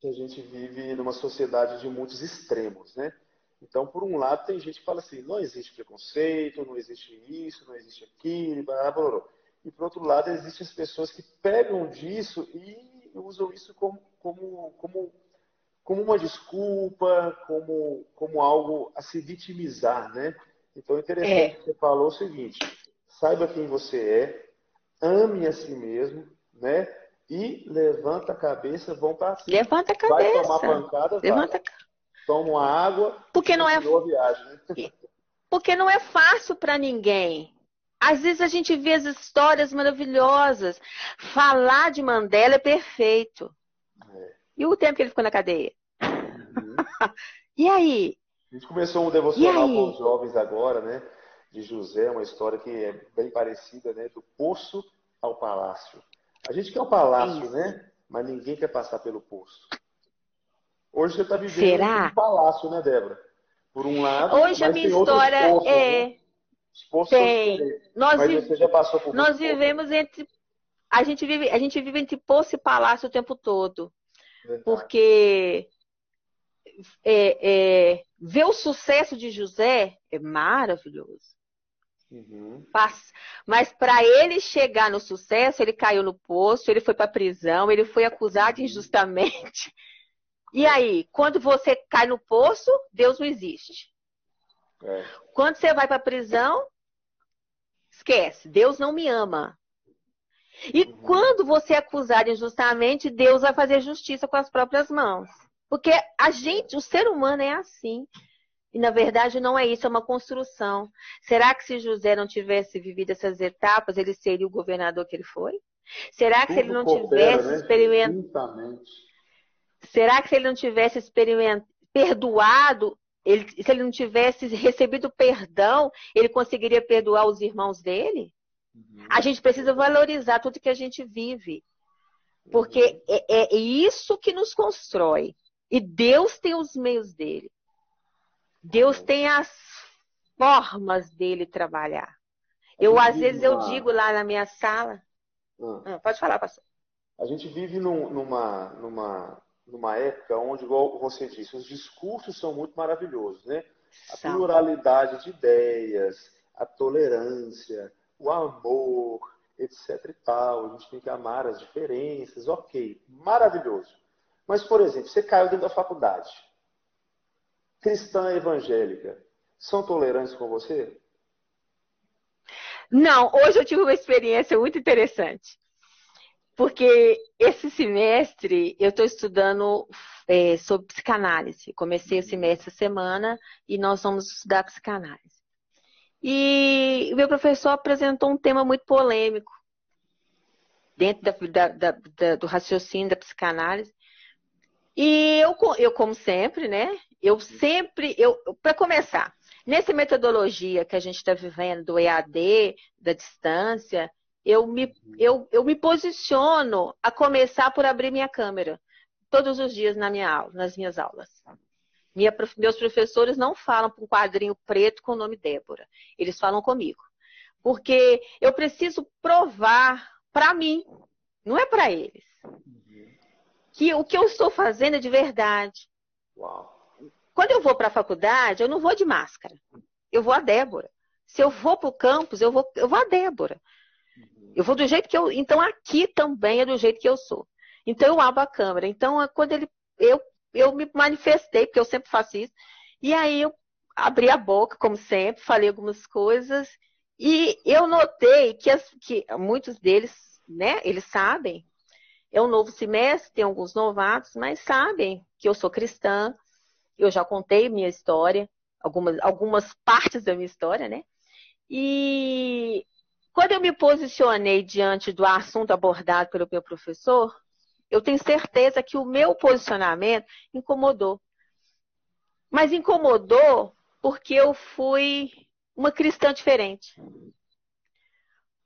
Speaker 2: Que a gente vive numa sociedade de muitos extremos, né? Então, por um lado, tem gente que fala assim, não existe preconceito, não existe isso, não existe aquilo, blá, blá, blá. e por outro lado, existem as pessoas que pegam disso e usam isso como, como, como, como uma desculpa, como, como algo a se vitimizar, né? Então, é interessante é. que você falou o seguinte, saiba quem você é, ame a si mesmo, né? E levanta a cabeça, vão para cima.
Speaker 3: Levanta a cabeça.
Speaker 2: Vai tomar pancada, levanta vai. Toma uma água.
Speaker 3: Porque não é viagem, né? Porque não é fácil para ninguém. Às vezes a gente vê as histórias maravilhosas. Falar de Mandela é perfeito. É. E o tempo que ele ficou na cadeia? Uhum. e aí?
Speaker 2: A gente começou um devocional com os jovens agora, né? de José, uma história que é bem parecida, né? Do poço ao palácio. A gente quer o palácio, Isso. né? Mas ninguém quer passar pelo poço. Hoje você está vivendo Será? um palácio, né, Débora? Por um lado,
Speaker 3: hoje a minha história poços, é né? tem. Nós,
Speaker 2: mas você já passou por
Speaker 3: nós vivemos entre a gente vive a gente vive entre poço e palácio o tempo todo, Verdade. porque é, é, ver o sucesso de José é maravilhoso. Uhum. Mas para ele chegar no sucesso, ele caiu no poço, ele foi para prisão, ele foi acusado injustamente. E aí, quando você cai no poço, Deus não existe. É. Quando você vai para a prisão, esquece, Deus não me ama. E uhum. quando você é acusado injustamente, Deus vai fazer justiça com as próprias mãos. Porque a gente, o ser humano é assim. E na verdade não é isso, é uma construção. Será que se José não tivesse vivido essas etapas, ele seria o governador que ele foi? Será que Tudo se ele não coopera, tivesse né? experimentado. Será que se ele não tivesse experimentado, perdoado, ele, se ele não tivesse recebido perdão, ele conseguiria perdoar os irmãos dele? Uhum. A gente precisa valorizar tudo que a gente vive. Porque uhum. é, é isso que nos constrói. E Deus tem os meios dele. Deus tem as formas dele trabalhar. Eu, às vezes, eu digo lá na minha sala. Ah. ah. pode falar, pastor.
Speaker 2: A gente vive num, numa, numa, numa época onde, igual você disse, os discursos são muito maravilhosos, né? A pluralidade de ideias, a tolerância, o amor, etc e tal. A gente tem que amar as diferenças, ok, maravilhoso. Mas, por exemplo, você caiu dentro da faculdade cristã evangélica são tolerantes com você?
Speaker 3: Não, hoje eu tive uma experiência muito interessante. Porque esse semestre eu estou estudando é, sobre psicanálise. Comecei o semestre essa semana e nós vamos estudar psicanálise. E o meu professor apresentou um tema muito polêmico dentro da, da, da, do raciocínio da psicanálise. E eu, eu, como sempre, né? Eu sempre, eu, para começar, nessa metodologia que a gente está vivendo do EAD, da distância, eu me, eu, eu me posiciono a começar por abrir minha câmera todos os dias na minha aula, nas minhas aulas. Minha, meus professores não falam para um quadrinho preto com o nome Débora. Eles falam comigo. Porque eu preciso provar para mim, não é para eles que o que eu estou fazendo é de verdade. Uau. Quando eu vou para a faculdade, eu não vou de máscara. Eu vou a Débora. Se eu vou para o campus, eu vou, eu vou a Débora. Eu vou do jeito que eu. Então aqui também é do jeito que eu sou. Então eu abro a câmera. Então quando ele. Eu, eu me manifestei, porque eu sempre faço isso. E aí eu abri a boca, como sempre, falei algumas coisas. E eu notei que, as, que muitos deles, né, eles sabem é um novo semestre, tem alguns novatos, mas sabem que eu sou cristã. Eu já contei minha história, algumas, algumas partes da minha história, né? E quando eu me posicionei diante do assunto abordado pelo meu professor, eu tenho certeza que o meu posicionamento incomodou. Mas incomodou porque eu fui uma cristã diferente.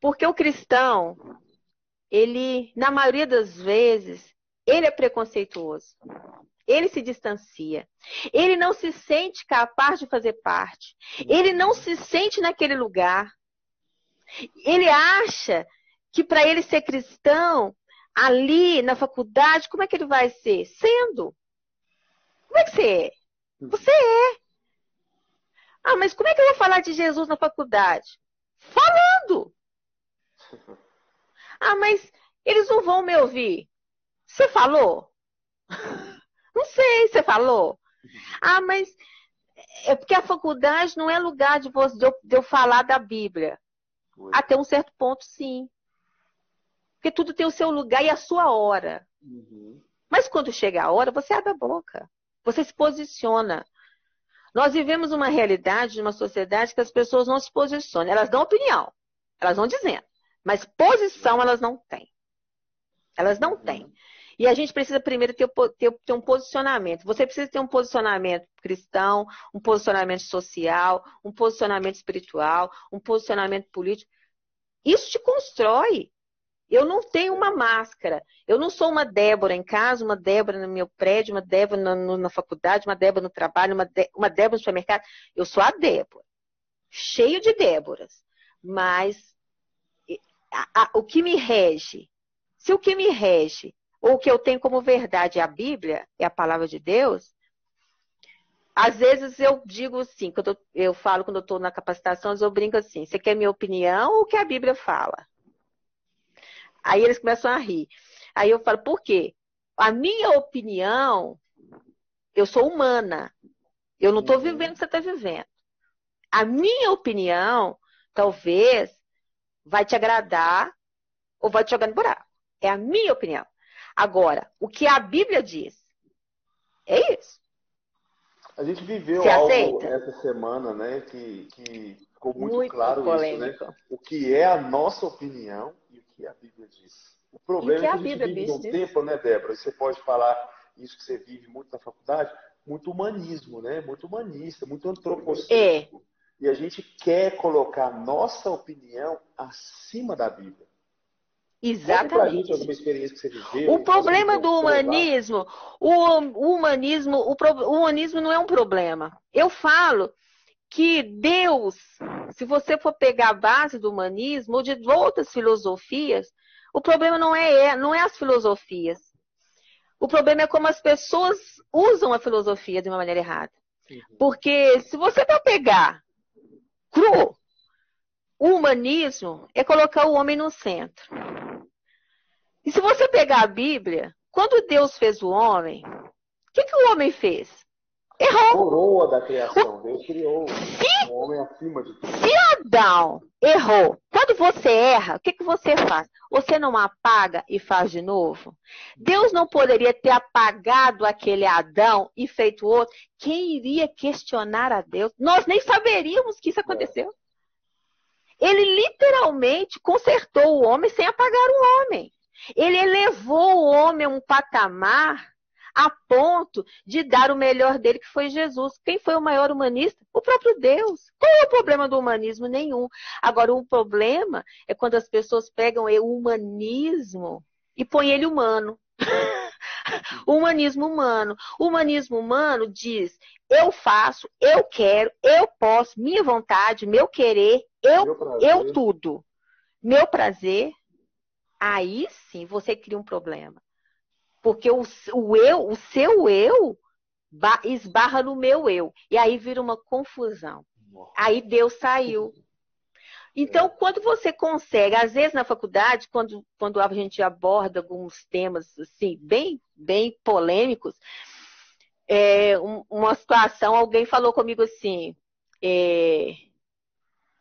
Speaker 3: Porque o cristão, ele, na maioria das vezes, ele é preconceituoso. Ele se distancia. Ele não se sente capaz de fazer parte. Ele não se sente naquele lugar. Ele acha que para ele ser cristão, ali na faculdade, como é que ele vai ser? Sendo. Como é que você é? Você é. Ah, mas como é que eu vou falar de Jesus na faculdade? Falando. Ah, mas eles não vão me ouvir. Você falou? Não sei, você falou? Ah, mas é porque a faculdade não é lugar de, você, de, eu, de eu falar da Bíblia. Até um certo ponto, sim. Porque tudo tem o seu lugar e a sua hora. Uhum. Mas quando chega a hora, você abre a boca. Você se posiciona. Nós vivemos uma realidade, uma sociedade que as pessoas não se posicionam. Elas dão opinião. Elas vão dizendo. Mas posição elas não têm. Elas não têm. E a gente precisa primeiro ter, ter, ter, um posicionamento. Você precisa ter um posicionamento cristão, um posicionamento social, um posicionamento espiritual, um posicionamento político. Isso te constrói. Eu não tenho uma máscara. Eu não sou uma Débora em casa, uma Débora no meu prédio, uma Débora na, na faculdade, uma Débora no trabalho, uma, de, uma Débora no supermercado. Eu sou a Débora. Cheio de Déboras. Mas a, a, o que me rege, se o que me rege, ou o que eu tenho como verdade é a Bíblia, é a palavra de Deus, às vezes eu digo assim, quando eu, eu falo quando eu estou na capacitação, eu brinco assim, você quer minha opinião ou o que a Bíblia fala? Aí eles começam a rir. Aí eu falo, por quê? A minha opinião, eu sou humana. Eu não estou uhum. vivendo o que você está vivendo. A minha opinião, talvez, vai te agradar ou vai te jogar no buraco. É a minha opinião. Agora, o que a Bíblia diz é isso.
Speaker 2: A gente viveu algo essa semana, né, que, que ficou muito, muito claro polêmico. isso, né? O que é a nossa opinião e o que a Bíblia diz. O problema é que a, gente vive num tempo, né, Débora? Você pode falar isso que você vive muito na faculdade, muito humanismo, né? Muito humanista, muito antropocêntrico. É. E a gente quer colocar nossa opinião acima da Bíblia.
Speaker 3: Exatamente.
Speaker 2: Gente alguma experiência que você viveu,
Speaker 3: o problema do humanismo, o, o, humanismo, o, o humanismo não é um problema. Eu falo que Deus, se você for pegar a base do humanismo ou de outras filosofias, o problema não é, não é as filosofias. O problema é como as pessoas usam a filosofia de uma maneira errada. Uhum. Porque se você for pegar cru, o humanismo é colocar o homem no centro. E se você pegar a Bíblia, quando Deus fez o homem, o que, que o homem fez? Errou.
Speaker 2: Coroa da criação. Deus criou o homem acima de tudo.
Speaker 3: Se Adão errou, quando você erra, o que, que você faz? Você não apaga e faz de novo? Deus não poderia ter apagado aquele Adão e feito outro? Quem iria questionar a Deus? Nós nem saberíamos que isso aconteceu. Ele literalmente consertou o homem sem apagar o homem. Ele elevou o homem a um patamar a ponto de dar o melhor dele, que foi Jesus. Quem foi o maior humanista? O próprio Deus. Qual é o problema do humanismo? Nenhum. Agora, o problema é quando as pessoas pegam o humanismo e põem ele humano. o humanismo humano. O humanismo humano diz: eu faço, eu quero, eu posso, minha vontade, meu querer, eu, eu tudo. Meu prazer, aí sim você cria um problema. Porque o, o eu, o seu eu, esbarra no meu eu. E aí vira uma confusão. Aí Deus saiu. Então, quando você consegue, às vezes na faculdade, quando, quando a gente aborda alguns temas assim, bem, bem polêmicos, é, uma situação, alguém falou comigo assim, é,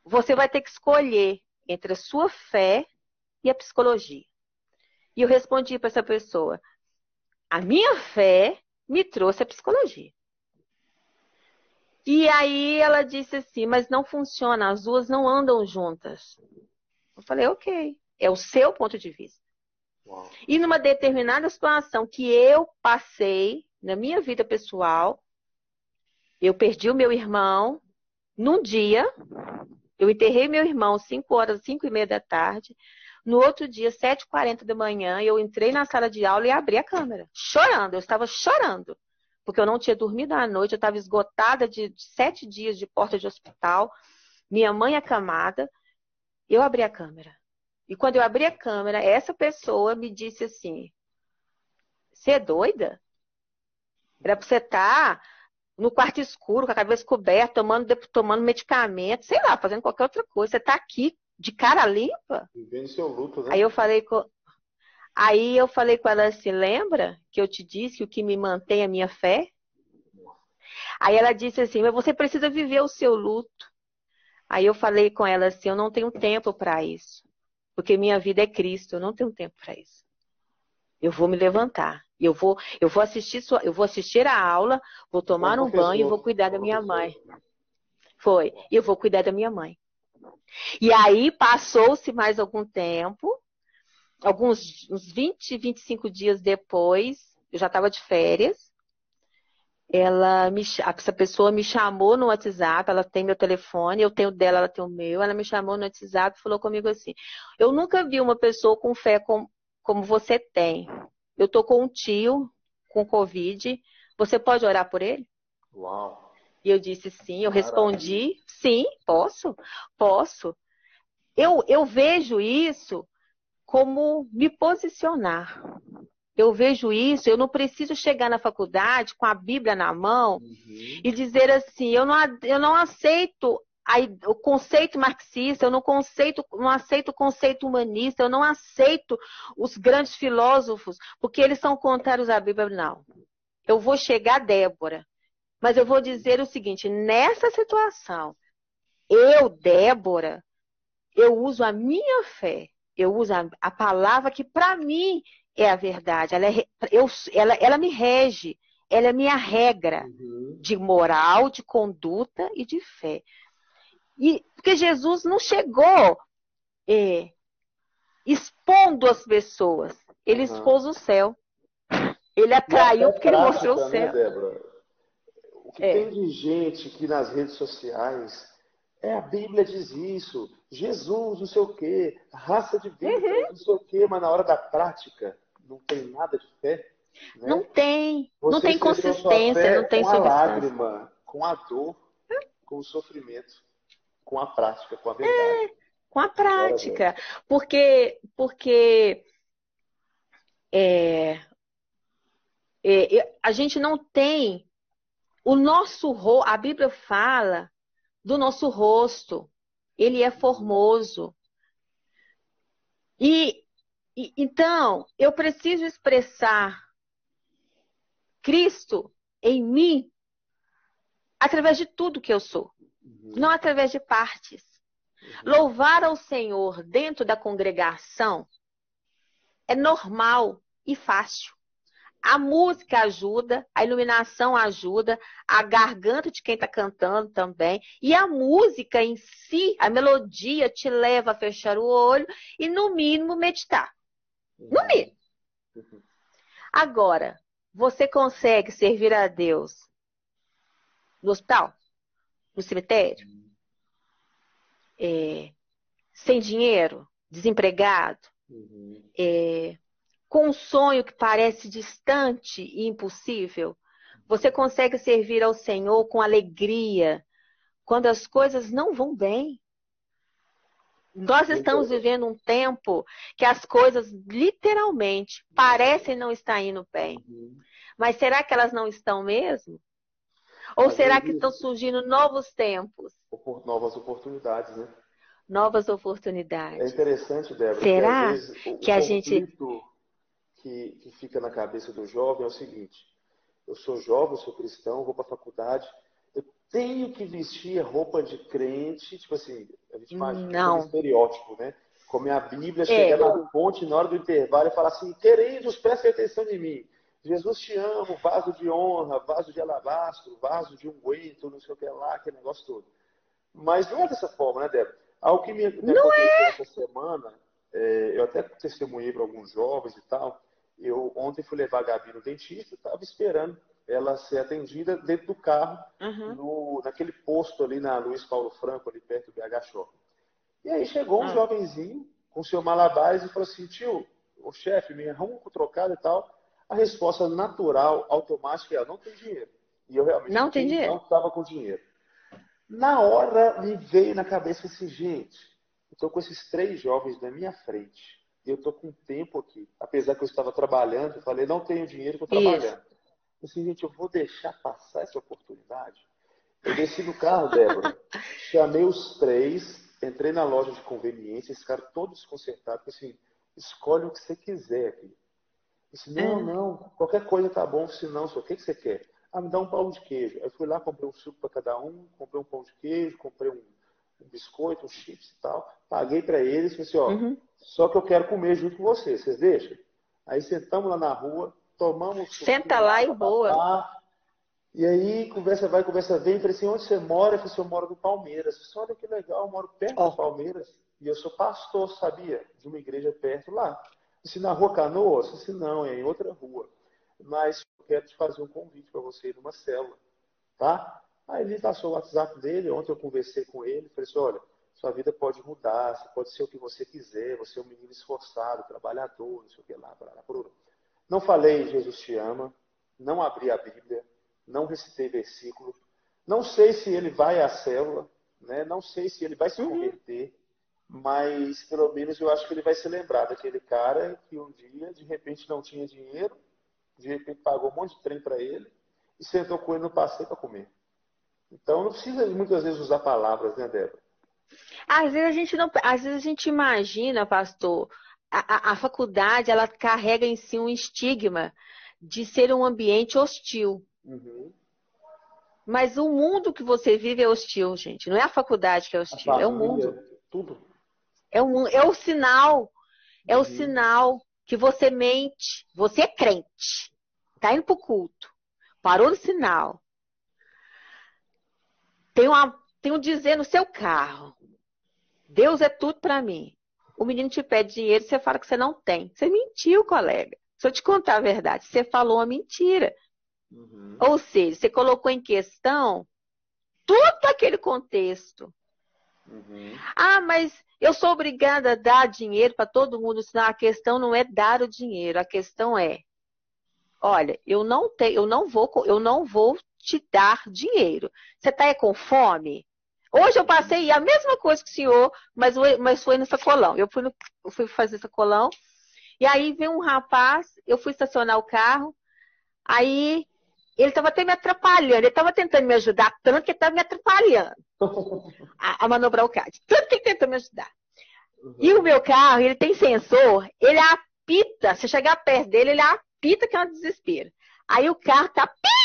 Speaker 3: você vai ter que escolher entre a sua fé e a psicologia. E eu respondi para essa pessoa: a minha fé me trouxe a psicologia. E aí ela disse assim: mas não funciona, as duas não andam juntas. Eu falei: ok, é o seu ponto de vista. Uau. E numa determinada situação que eu passei na minha vida pessoal, eu perdi o meu irmão num dia, eu enterrei meu irmão 5 horas, 5 e meia da tarde. No outro dia, 7h40 da manhã, eu entrei na sala de aula e abri a câmera, chorando. Eu estava chorando, porque eu não tinha dormido à noite, eu estava esgotada de sete dias de porta de hospital, minha mãe acamada. Eu abri a câmera. E quando eu abri a câmera, essa pessoa me disse assim: Você é doida? Era pra você estar tá no quarto escuro, com a cabeça coberta, tomando, tomando medicamento, sei lá, fazendo qualquer outra coisa. Você está aqui de cara limpa.
Speaker 2: Vivendo seu luto, né?
Speaker 3: Aí eu falei com, aí eu falei com ela assim, lembra que eu te disse que o que me mantém é a minha fé? Aí ela disse assim, mas você precisa viver o seu luto. Aí eu falei com ela assim, eu não tenho tempo para isso, porque minha vida é Cristo, eu não tenho tempo para isso. Eu vou me levantar, eu vou, eu vou assistir, eu vou assistir a aula, vou tomar um banho e vou cuidar da minha mãe. Foi, eu vou cuidar da minha mãe. E aí passou-se mais algum tempo alguns uns 20, 25 dias depois, eu já estava de férias, ela me, essa pessoa me chamou no WhatsApp, ela tem meu telefone, eu tenho dela, ela tem o meu, ela me chamou no WhatsApp e falou comigo assim: Eu nunca vi uma pessoa com fé com, como você tem. Eu tô com um tio com Covid, você pode orar por ele?
Speaker 2: Uau!
Speaker 3: E eu disse sim, eu respondi, sim, posso, posso. Eu, eu vejo isso como me posicionar. Eu vejo isso, eu não preciso chegar na faculdade com a Bíblia na mão uhum. e dizer assim, eu não, eu não aceito a, o conceito marxista, eu não, conceito, não aceito o conceito humanista, eu não aceito os grandes filósofos, porque eles são contrários à Bíblia, não. Eu vou chegar, Débora, mas eu vou dizer o seguinte: nessa situação, eu, Débora, eu uso a minha fé, eu uso a, a palavra que para mim é a verdade. Ela, é, eu, ela, ela me rege. Ela é minha regra uhum. de moral, de conduta e de fé. E, porque Jesus não chegou é, expondo as pessoas. Ele uhum. expôs o céu. Ele atraiu porque ele mostrou o céu. Né,
Speaker 2: o que é. tem de gente que nas redes sociais é a Bíblia diz isso, Jesus, não sei o quê, raça de vida, uhum. não sei o quê, mas na hora da prática não tem nada de fé. Né?
Speaker 3: Não tem, Você não tem consistência, não tem
Speaker 2: com a lágrima, com a dor, com o sofrimento, com a prática, com a verdade.
Speaker 3: É, com a prática, porque porque é, é, a gente não tem o nosso a Bíblia fala do nosso rosto. Ele é formoso. E, e então, eu preciso expressar Cristo em mim através de tudo que eu sou, uhum. não através de partes. Uhum. Louvar ao Senhor dentro da congregação é normal e fácil. A música ajuda, a iluminação ajuda, a garganta de quem está cantando também. E a música em si, a melodia, te leva a fechar o olho e, no mínimo, meditar. No mínimo. Agora, você consegue servir a Deus no hospital? No cemitério? É, sem dinheiro? Desempregado? Uhum. É, com um sonho que parece distante e impossível, você consegue servir ao Senhor com alegria quando as coisas não vão bem. Nós estamos vivendo um tempo que as coisas literalmente parecem não estar indo bem. Mas será que elas não estão mesmo? Ou será que estão surgindo novos tempos?
Speaker 2: Novas oportunidades, né?
Speaker 3: Novas oportunidades. É
Speaker 2: interessante, Débora.
Speaker 3: Será que, que a gente
Speaker 2: que, que fica na cabeça do jovem é o seguinte: eu sou jovem, sou cristão, vou para a faculdade, eu tenho que vestir roupa de crente, tipo assim, a gente imagina um estereótipo, né? Como a Bíblia, é. chegar na fonte na hora do intervalo e falar assim: queridos, prestem atenção em mim. Jesus te ama, vaso de honra, vaso de alabastro, vaso de unguento, não sei o que lá, aquele negócio todo. Mas não é dessa forma, né, Débora? Algo que me aconteceu é. essa semana, é, eu até testemunhei para alguns jovens e tal, eu ontem fui levar a Gabi no dentista, estava esperando ela ser atendida dentro do carro, uhum. no, naquele posto ali na Luiz Paulo Franco, ali perto do BH Shopping. E aí chegou um uhum. jovenzinho com seu malabares e falou assim, tio, o chefe, me arruma um trocado e tal. A resposta natural, automática é, não tem dinheiro. E eu realmente
Speaker 3: não, tem dinheiro.
Speaker 2: não estava com dinheiro. Na hora me veio na cabeça assim, gente, eu estou com esses três jovens na minha frente eu estou com tempo aqui. Apesar que eu estava trabalhando, eu falei, não tenho dinheiro, estou trabalhando. Eu disse, gente, eu vou deixar passar essa oportunidade. Eu desci do carro, Débora, chamei os três, entrei na loja de conveniência, esses caras todos desconcertados, assim, escolhe o que você quiser aqui. Eu disse, não, é. não, qualquer coisa tá bom, se não, o que, que você quer? Ah, me dá um pão de queijo. Aí fui lá, comprei um suco para cada um, comprei um pão de queijo, comprei um biscoito, chips e tal, paguei para eles, falei assim, ó, uhum. Só que eu quero comer junto com vocês. Vocês deixam? Aí sentamos lá na rua, tomamos.
Speaker 3: Senta lá e boa.
Speaker 2: E aí, conversa vai, conversa vem. Falei assim: onde você mora? Eu falei assim: eu moro no Palmeiras. Falei, olha que legal, eu moro perto oh. do Palmeiras. E eu sou pastor, sabia? De uma igreja perto lá. Disse, na rua Canoas? Eu disse, não, é em outra rua. Mas eu quero te fazer um convite para você ir numa célula, tá? Aí ele passou o WhatsApp dele, ontem eu conversei com ele, falei assim, olha, sua vida pode mudar, você pode ser o que você quiser, você é um menino esforçado, trabalhador, não sei o que lá, para lá, por Não falei Jesus te ama, não abri a Bíblia, não recitei versículo, não sei se ele vai à célula, né? não sei se ele vai se uhum. converter, mas pelo menos eu acho que ele vai se lembrar daquele cara que um dia, de repente, não tinha dinheiro, de repente pagou um monte de trem para ele e sentou com ele no passeio para comer. Então não precisa muitas vezes usar palavras, né, Débora?
Speaker 3: Às vezes a gente não, às vezes a gente imagina, pastor, a, a, a faculdade ela carrega em si um estigma de ser um ambiente hostil. Uhum. Mas o mundo que você vive é hostil, gente. Não é a faculdade que é hostil, é o mundo.
Speaker 2: Tudo.
Speaker 3: É o, é o sinal. É uhum. o sinal que você mente. Você é crente. Tá indo pro culto. Parou no sinal. Tem, uma, tem um dizer no seu carro. Deus é tudo para mim. O menino te pede dinheiro, você fala que você não tem. Você mentiu, colega. Se eu te contar a verdade, você falou uma mentira. Uhum. Ou seja, você colocou em questão todo aquele contexto. Uhum. Ah, mas eu sou obrigada a dar dinheiro para todo mundo. Não, a questão não é dar o dinheiro, a questão é, olha, eu não tenho, eu não vou, eu não vou te dar dinheiro. Você está com fome? Hoje eu passei a mesma coisa que o senhor, mas, mas foi no sacolão. Eu fui, no, eu fui fazer sacolão, e aí veio um rapaz, eu fui estacionar o carro, aí ele estava até me atrapalhando, ele estava tentando me ajudar, tanto que ele estava me atrapalhando a, a, manobrar o carro, tanto que ele tentou me ajudar. Uhum. E o meu carro, ele tem sensor, ele apita, se chegar perto dele, ele apita que é um desespero. Aí o carro tá pi,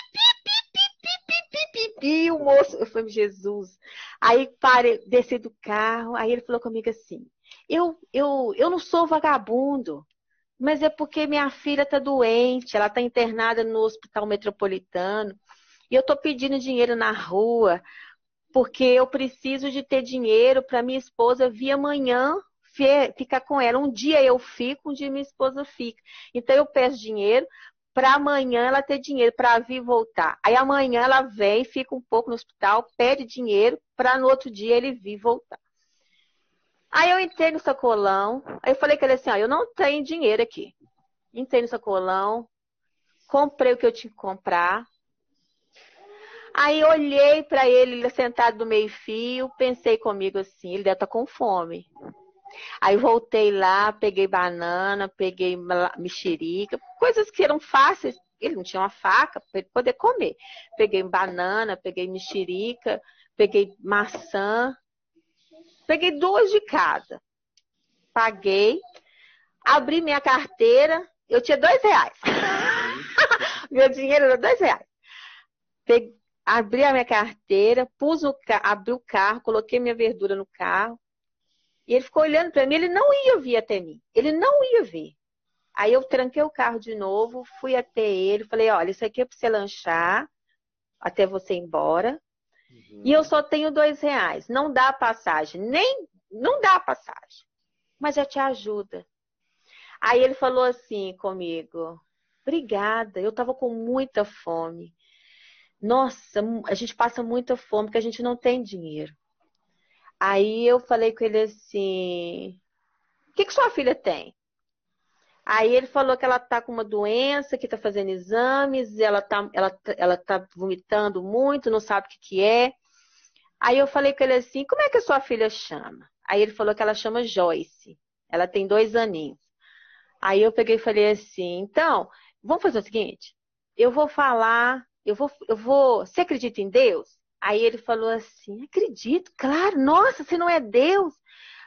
Speaker 3: pi, pi, pi, o moço, eu falei, Jesus. Aí parei, desci do carro, aí ele falou comigo assim, eu, eu, eu não sou vagabundo, mas é porque minha filha está doente, ela está internada no hospital metropolitano. E eu estou pedindo dinheiro na rua, porque eu preciso de ter dinheiro para minha esposa vir amanhã ficar com ela. Um dia eu fico, um dia minha esposa fica. Então eu peço dinheiro para amanhã ela ter dinheiro para vir voltar. Aí amanhã ela vem, fica um pouco no hospital, pede dinheiro para no outro dia ele vir voltar. Aí eu entrei no sacolão, aí eu falei com ele assim, ó, eu não tenho dinheiro aqui. Entrei no sacolão, comprei o que eu tinha que comprar. Aí olhei para ele, ele sentado no meio-fio, pensei comigo assim, ele deve estar tá com fome. Aí voltei lá, peguei banana, peguei mexerica, coisas que eram fáceis. Ele não tinha uma faca para poder comer. Peguei banana, peguei mexerica, peguei maçã, Peguei duas de cada. Paguei. Abri minha carteira. Eu tinha dois reais. Meu dinheiro era dois reais. Peguei, abri a minha carteira, pus o abri o carro, coloquei minha verdura no carro. E ele ficou olhando para mim, ele não ia vir até mim. Ele não ia vir. Aí eu tranquei o carro de novo, fui até ele, falei, olha, isso aqui é para você lanchar até você ir embora. Uhum. E eu só tenho dois reais. Não dá passagem. Nem. Não dá passagem. Mas já te ajuda. Aí ele falou assim comigo: Obrigada, eu estava com muita fome. Nossa, a gente passa muita fome porque a gente não tem dinheiro. Aí eu falei com ele assim: O que, que sua filha tem? Aí ele falou que ela tá com uma doença, que tá fazendo exames, ela tá, ela, ela tá vomitando muito, não sabe o que, que é. Aí eu falei com ele assim, como é que a sua filha chama? Aí ele falou que ela chama Joyce. Ela tem dois aninhos. Aí eu peguei e falei assim, então, vamos fazer o seguinte, eu vou falar, eu vou, eu vou, você acredita em Deus? Aí ele falou assim, acredito, claro, nossa, você não é Deus.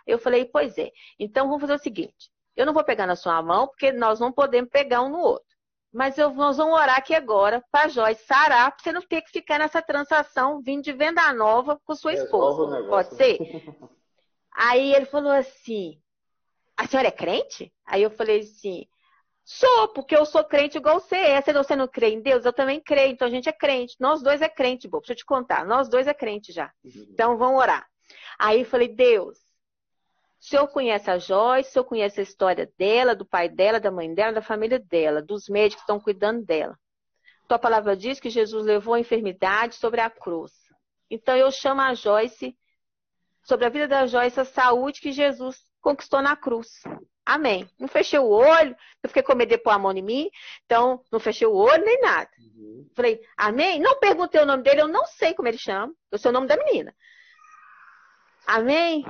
Speaker 3: Eu falei, pois é. Então vamos fazer o seguinte, eu não vou pegar na sua mão, porque nós não podemos pegar um no outro. Mas eu, nós vamos orar aqui agora para Joyce sarar, para você não ter que ficar nessa transação vindo de venda nova com sua esposa. Pode ser? Aí ele falou assim: A senhora é crente? Aí eu falei assim: Sou, porque eu sou crente igual você é. Se você não crê em Deus, eu também creio. Então a gente é crente. Nós dois é crente, Bobo. Deixa eu te contar. Nós dois é crente já. Uhum. Então vamos orar. Aí eu falei: Deus, O senhor conhece a Joyce, o senhor conhece a história dela, do pai dela, da mãe dela, da família dela, dos médicos que estão cuidando dela. Tua palavra diz que Jesus levou a enfermidade sobre a cruz. Então eu chamo a Joyce, sobre a vida da Joyce, a saúde que Jesus conquistou na cruz. Amém. Não fechei o olho, eu fiquei com medo de pôr a mão em mim, então não fechei o olho nem nada. Uhum. Falei, amém? Não perguntei o nome dele, eu não sei como ele chama, eu sei o nome da menina. Amém?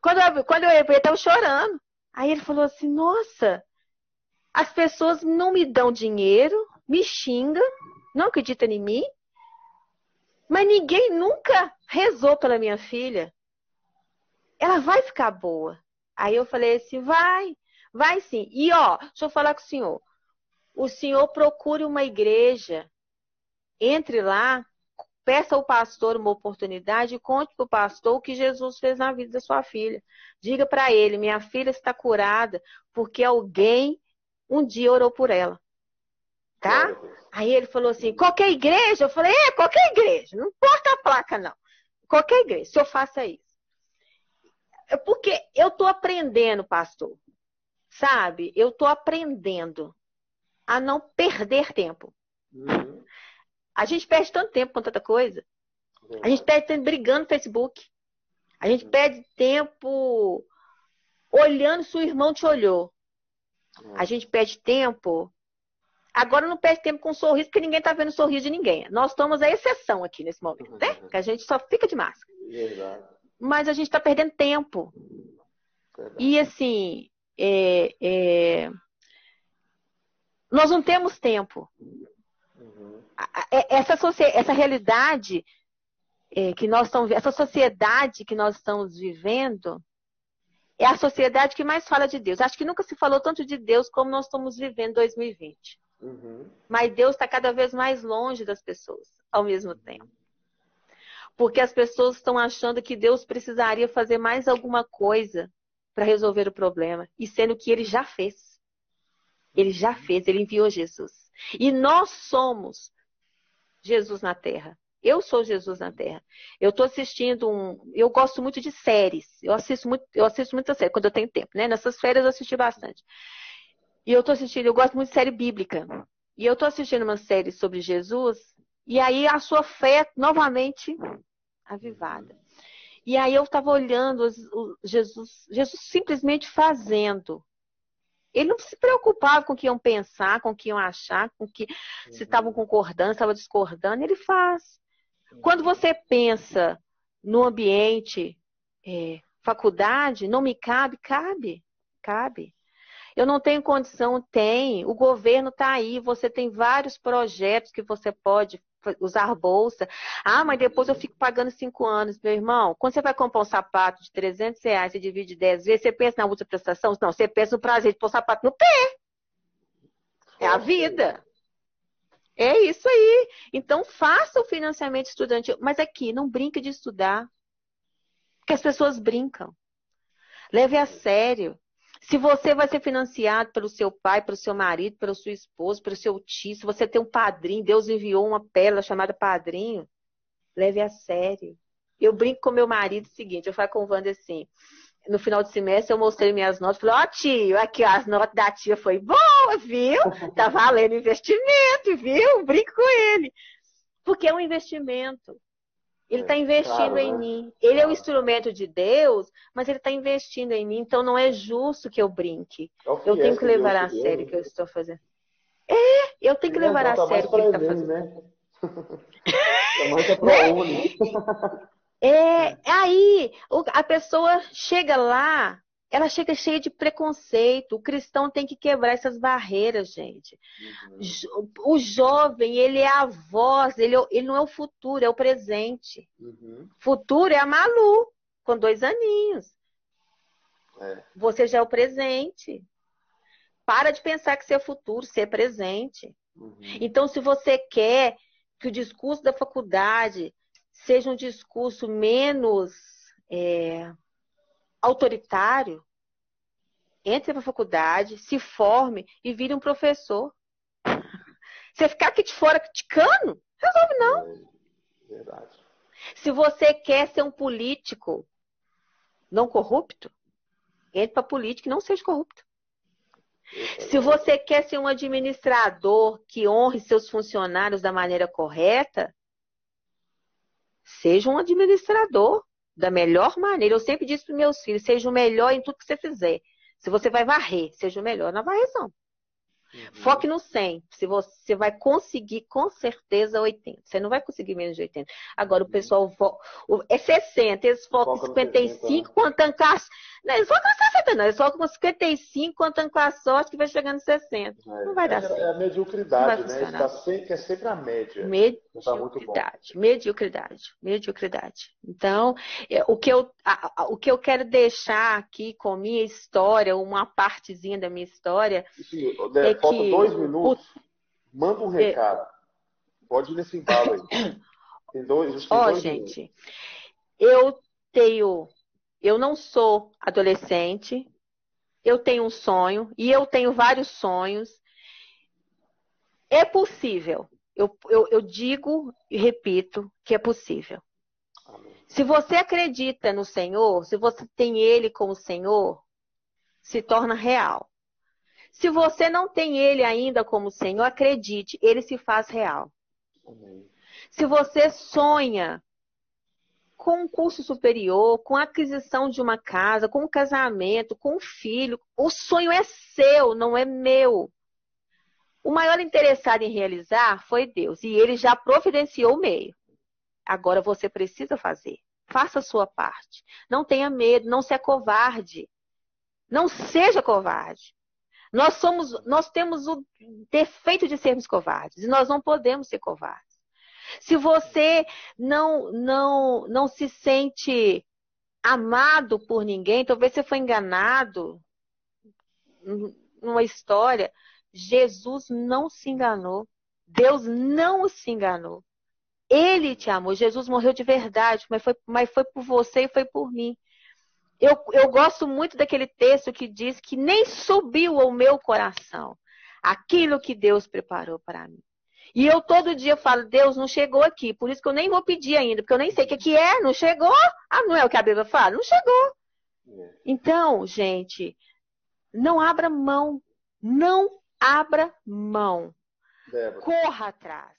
Speaker 3: Quando eu, quando eu ele estava chorando. Aí ele falou assim: Nossa, as pessoas não me dão dinheiro, me xingam, não acreditam em mim, mas ninguém nunca rezou pela minha filha. Ela vai ficar boa. Aí eu falei assim, vai, vai sim. E ó, deixa eu falar com o senhor. O senhor procure uma igreja, entre lá, peça ao pastor uma oportunidade e conte para o pastor o que Jesus fez na vida da sua filha. Diga para ele, minha filha está curada porque alguém um dia orou por ela. Tá? Aí ele falou assim, qualquer igreja? Eu falei, é, qualquer igreja. Não importa a placa, não. Qualquer igreja, se eu faça isso. É porque eu estou aprendendo, pastor. Sabe? Eu estou aprendendo a não perder tempo. Uhum. A gente perde tanto tempo com tanta coisa. Uhum. A gente perde tempo brigando no Facebook. A gente uhum. perde tempo olhando se o irmão te olhou. A gente perde tempo. Agora não perde tempo com sorriso, porque ninguém está vendo sorriso de ninguém. Nós estamos a exceção aqui nesse momento, né? Que a gente só fica de máscara. Verdade mas a gente está perdendo tempo. Verdade. E assim, é, é... nós não temos tempo. Uhum. É, essa, essa realidade é, que nós estamos, essa sociedade que nós estamos vivendo, é a sociedade que mais fala de Deus. Acho que nunca se falou tanto de Deus como nós estamos vivendo em 2020. Uhum. Mas Deus está cada vez mais longe das pessoas ao mesmo tempo porque as pessoas estão achando que Deus precisaria fazer mais alguma coisa para resolver o problema, e sendo que ele já fez. Ele já fez, ele enviou Jesus. E nós somos Jesus na terra. Eu sou Jesus na Terra. Eu estou assistindo um. Eu gosto muito de séries. Eu assisto muito, eu assisto muita série quando eu tenho tempo, né? Nessas férias eu assisti bastante. E eu estou assistindo, eu gosto muito de série bíblica. E eu estou assistindo uma série sobre Jesus, e aí a sua fé novamente avivada. E aí eu estava olhando Jesus, Jesus simplesmente fazendo. Ele não se preocupava com o que iam pensar, com o que iam achar, com que uhum. se estavam concordando, estavam discordando. Ele faz. Uhum. Quando você pensa no ambiente é, faculdade, não me cabe, cabe, cabe. Eu não tenho condição, tem. O governo está aí, você tem vários projetos que você pode usar bolsa. Ah, mas depois eu fico pagando cinco anos. Meu irmão, quando você vai comprar um sapato de 300 reais e divide 10 vezes, você pensa na outra prestação? Não, você pensa no prazer de pôr o sapato no pé. É a vida. É isso aí. Então, faça o financiamento estudantil. Mas aqui, não brinque de estudar. Porque as pessoas brincam. Leve a sério. Se você vai ser financiado pelo seu pai, pelo seu marido, pelo seu esposo, pelo seu tio, se você tem um padrinho, Deus enviou uma pérola chamada padrinho, leve a sério. Eu brinco com meu marido o seguinte, eu falo com o Wander assim, no final do semestre eu mostrei minhas notas, falei, ó oh, tio, aqui as notas da tia foi boa, viu? Tá valendo investimento, viu? Brinco com ele. Porque é um investimento. Ele está investindo claro, em né? mim. Ele é o instrumento de Deus, mas ele está investindo em mim. Então não é justo que eu brinque. É eu tenho que levar a sério o que eu estou fazendo. É, eu tenho que levar a sério o que ele está fazendo. Né? é, é, aí a pessoa chega lá ela chega cheia de preconceito. O cristão tem que quebrar essas barreiras, gente. Uhum. O jovem, ele é a voz, ele, é ele não é o futuro, é o presente. Uhum. Futuro é a Malu, com dois aninhos. É. Você já é o presente. Para de pensar que você é futuro, você é presente. Uhum. Então, se você quer que o discurso da faculdade seja um discurso menos. É, autoritário, entre para a faculdade, se forme e vire um professor. Você ficar aqui de fora criticando, resolve não. É verdade. Se você quer ser um político não corrupto, entre para política e não seja corrupto. Se você quer ser um administrador que honre seus funcionários da maneira correta, seja um administrador da melhor maneira. Eu sempre disse para meus filhos: seja o melhor em tudo que você fizer. Se você vai varrer, seja o melhor na varreção. Uhum. Foque no 100. Se você vai conseguir com certeza 80. Você não vai conseguir menos de 80. Agora o uhum. pessoal é 60, eles focam em 55 quando tancar. Não, eles focam em 60, não. Eles focam em 55 quando tancar a sorte que vai chegando em 60. É, não vai dar
Speaker 2: é,
Speaker 3: certo.
Speaker 2: É a mediocridade, né? Está sempre, é sempre a média.
Speaker 3: Mediocridade. Tá mediocridade. Mediocridade. Então, é, o que, eu, a, a, o que eu quero deixar aqui com minha história, uma partezinha da minha história.
Speaker 2: Sim, é falta que... dois minutos. Manda um recado. É... Pode ir nesse embalo aí. Tem dois,
Speaker 3: Ó, oh, gente, minutos. eu tenho. Eu não sou adolescente. Eu tenho um sonho e eu tenho vários sonhos. É possível. Eu, eu, eu digo e repito que é possível. Se você acredita no Senhor, se você tem Ele como Senhor, se torna real. Se você não tem Ele ainda como Senhor, acredite, Ele se faz real. Se você sonha com um curso superior, com a aquisição de uma casa, com um casamento, com um filho, o sonho é seu, não é meu. O maior interessado em realizar foi Deus e ele já providenciou o meio. Agora você precisa fazer. Faça a sua parte. Não tenha medo, não seja covarde. Não seja covarde. Nós somos, nós temos o defeito de sermos covardes e nós não podemos ser covardes. Se você não não não se sente amado por ninguém, talvez você foi enganado numa história, Jesus não se enganou. Deus não se enganou. Ele te amou. Jesus morreu de verdade, mas foi, mas foi por você e foi por mim eu, eu gosto muito daquele texto que diz que nem subiu ao meu coração aquilo que Deus preparou para mim. E eu todo dia falo, Deus não chegou aqui, por isso que eu nem vou pedir ainda, porque eu nem sei o que, que é, não chegou. Ah, não é o que a Bíblia fala? Não chegou. É. Então, gente, não abra mão. Não abra mão. Débora. Corra atrás.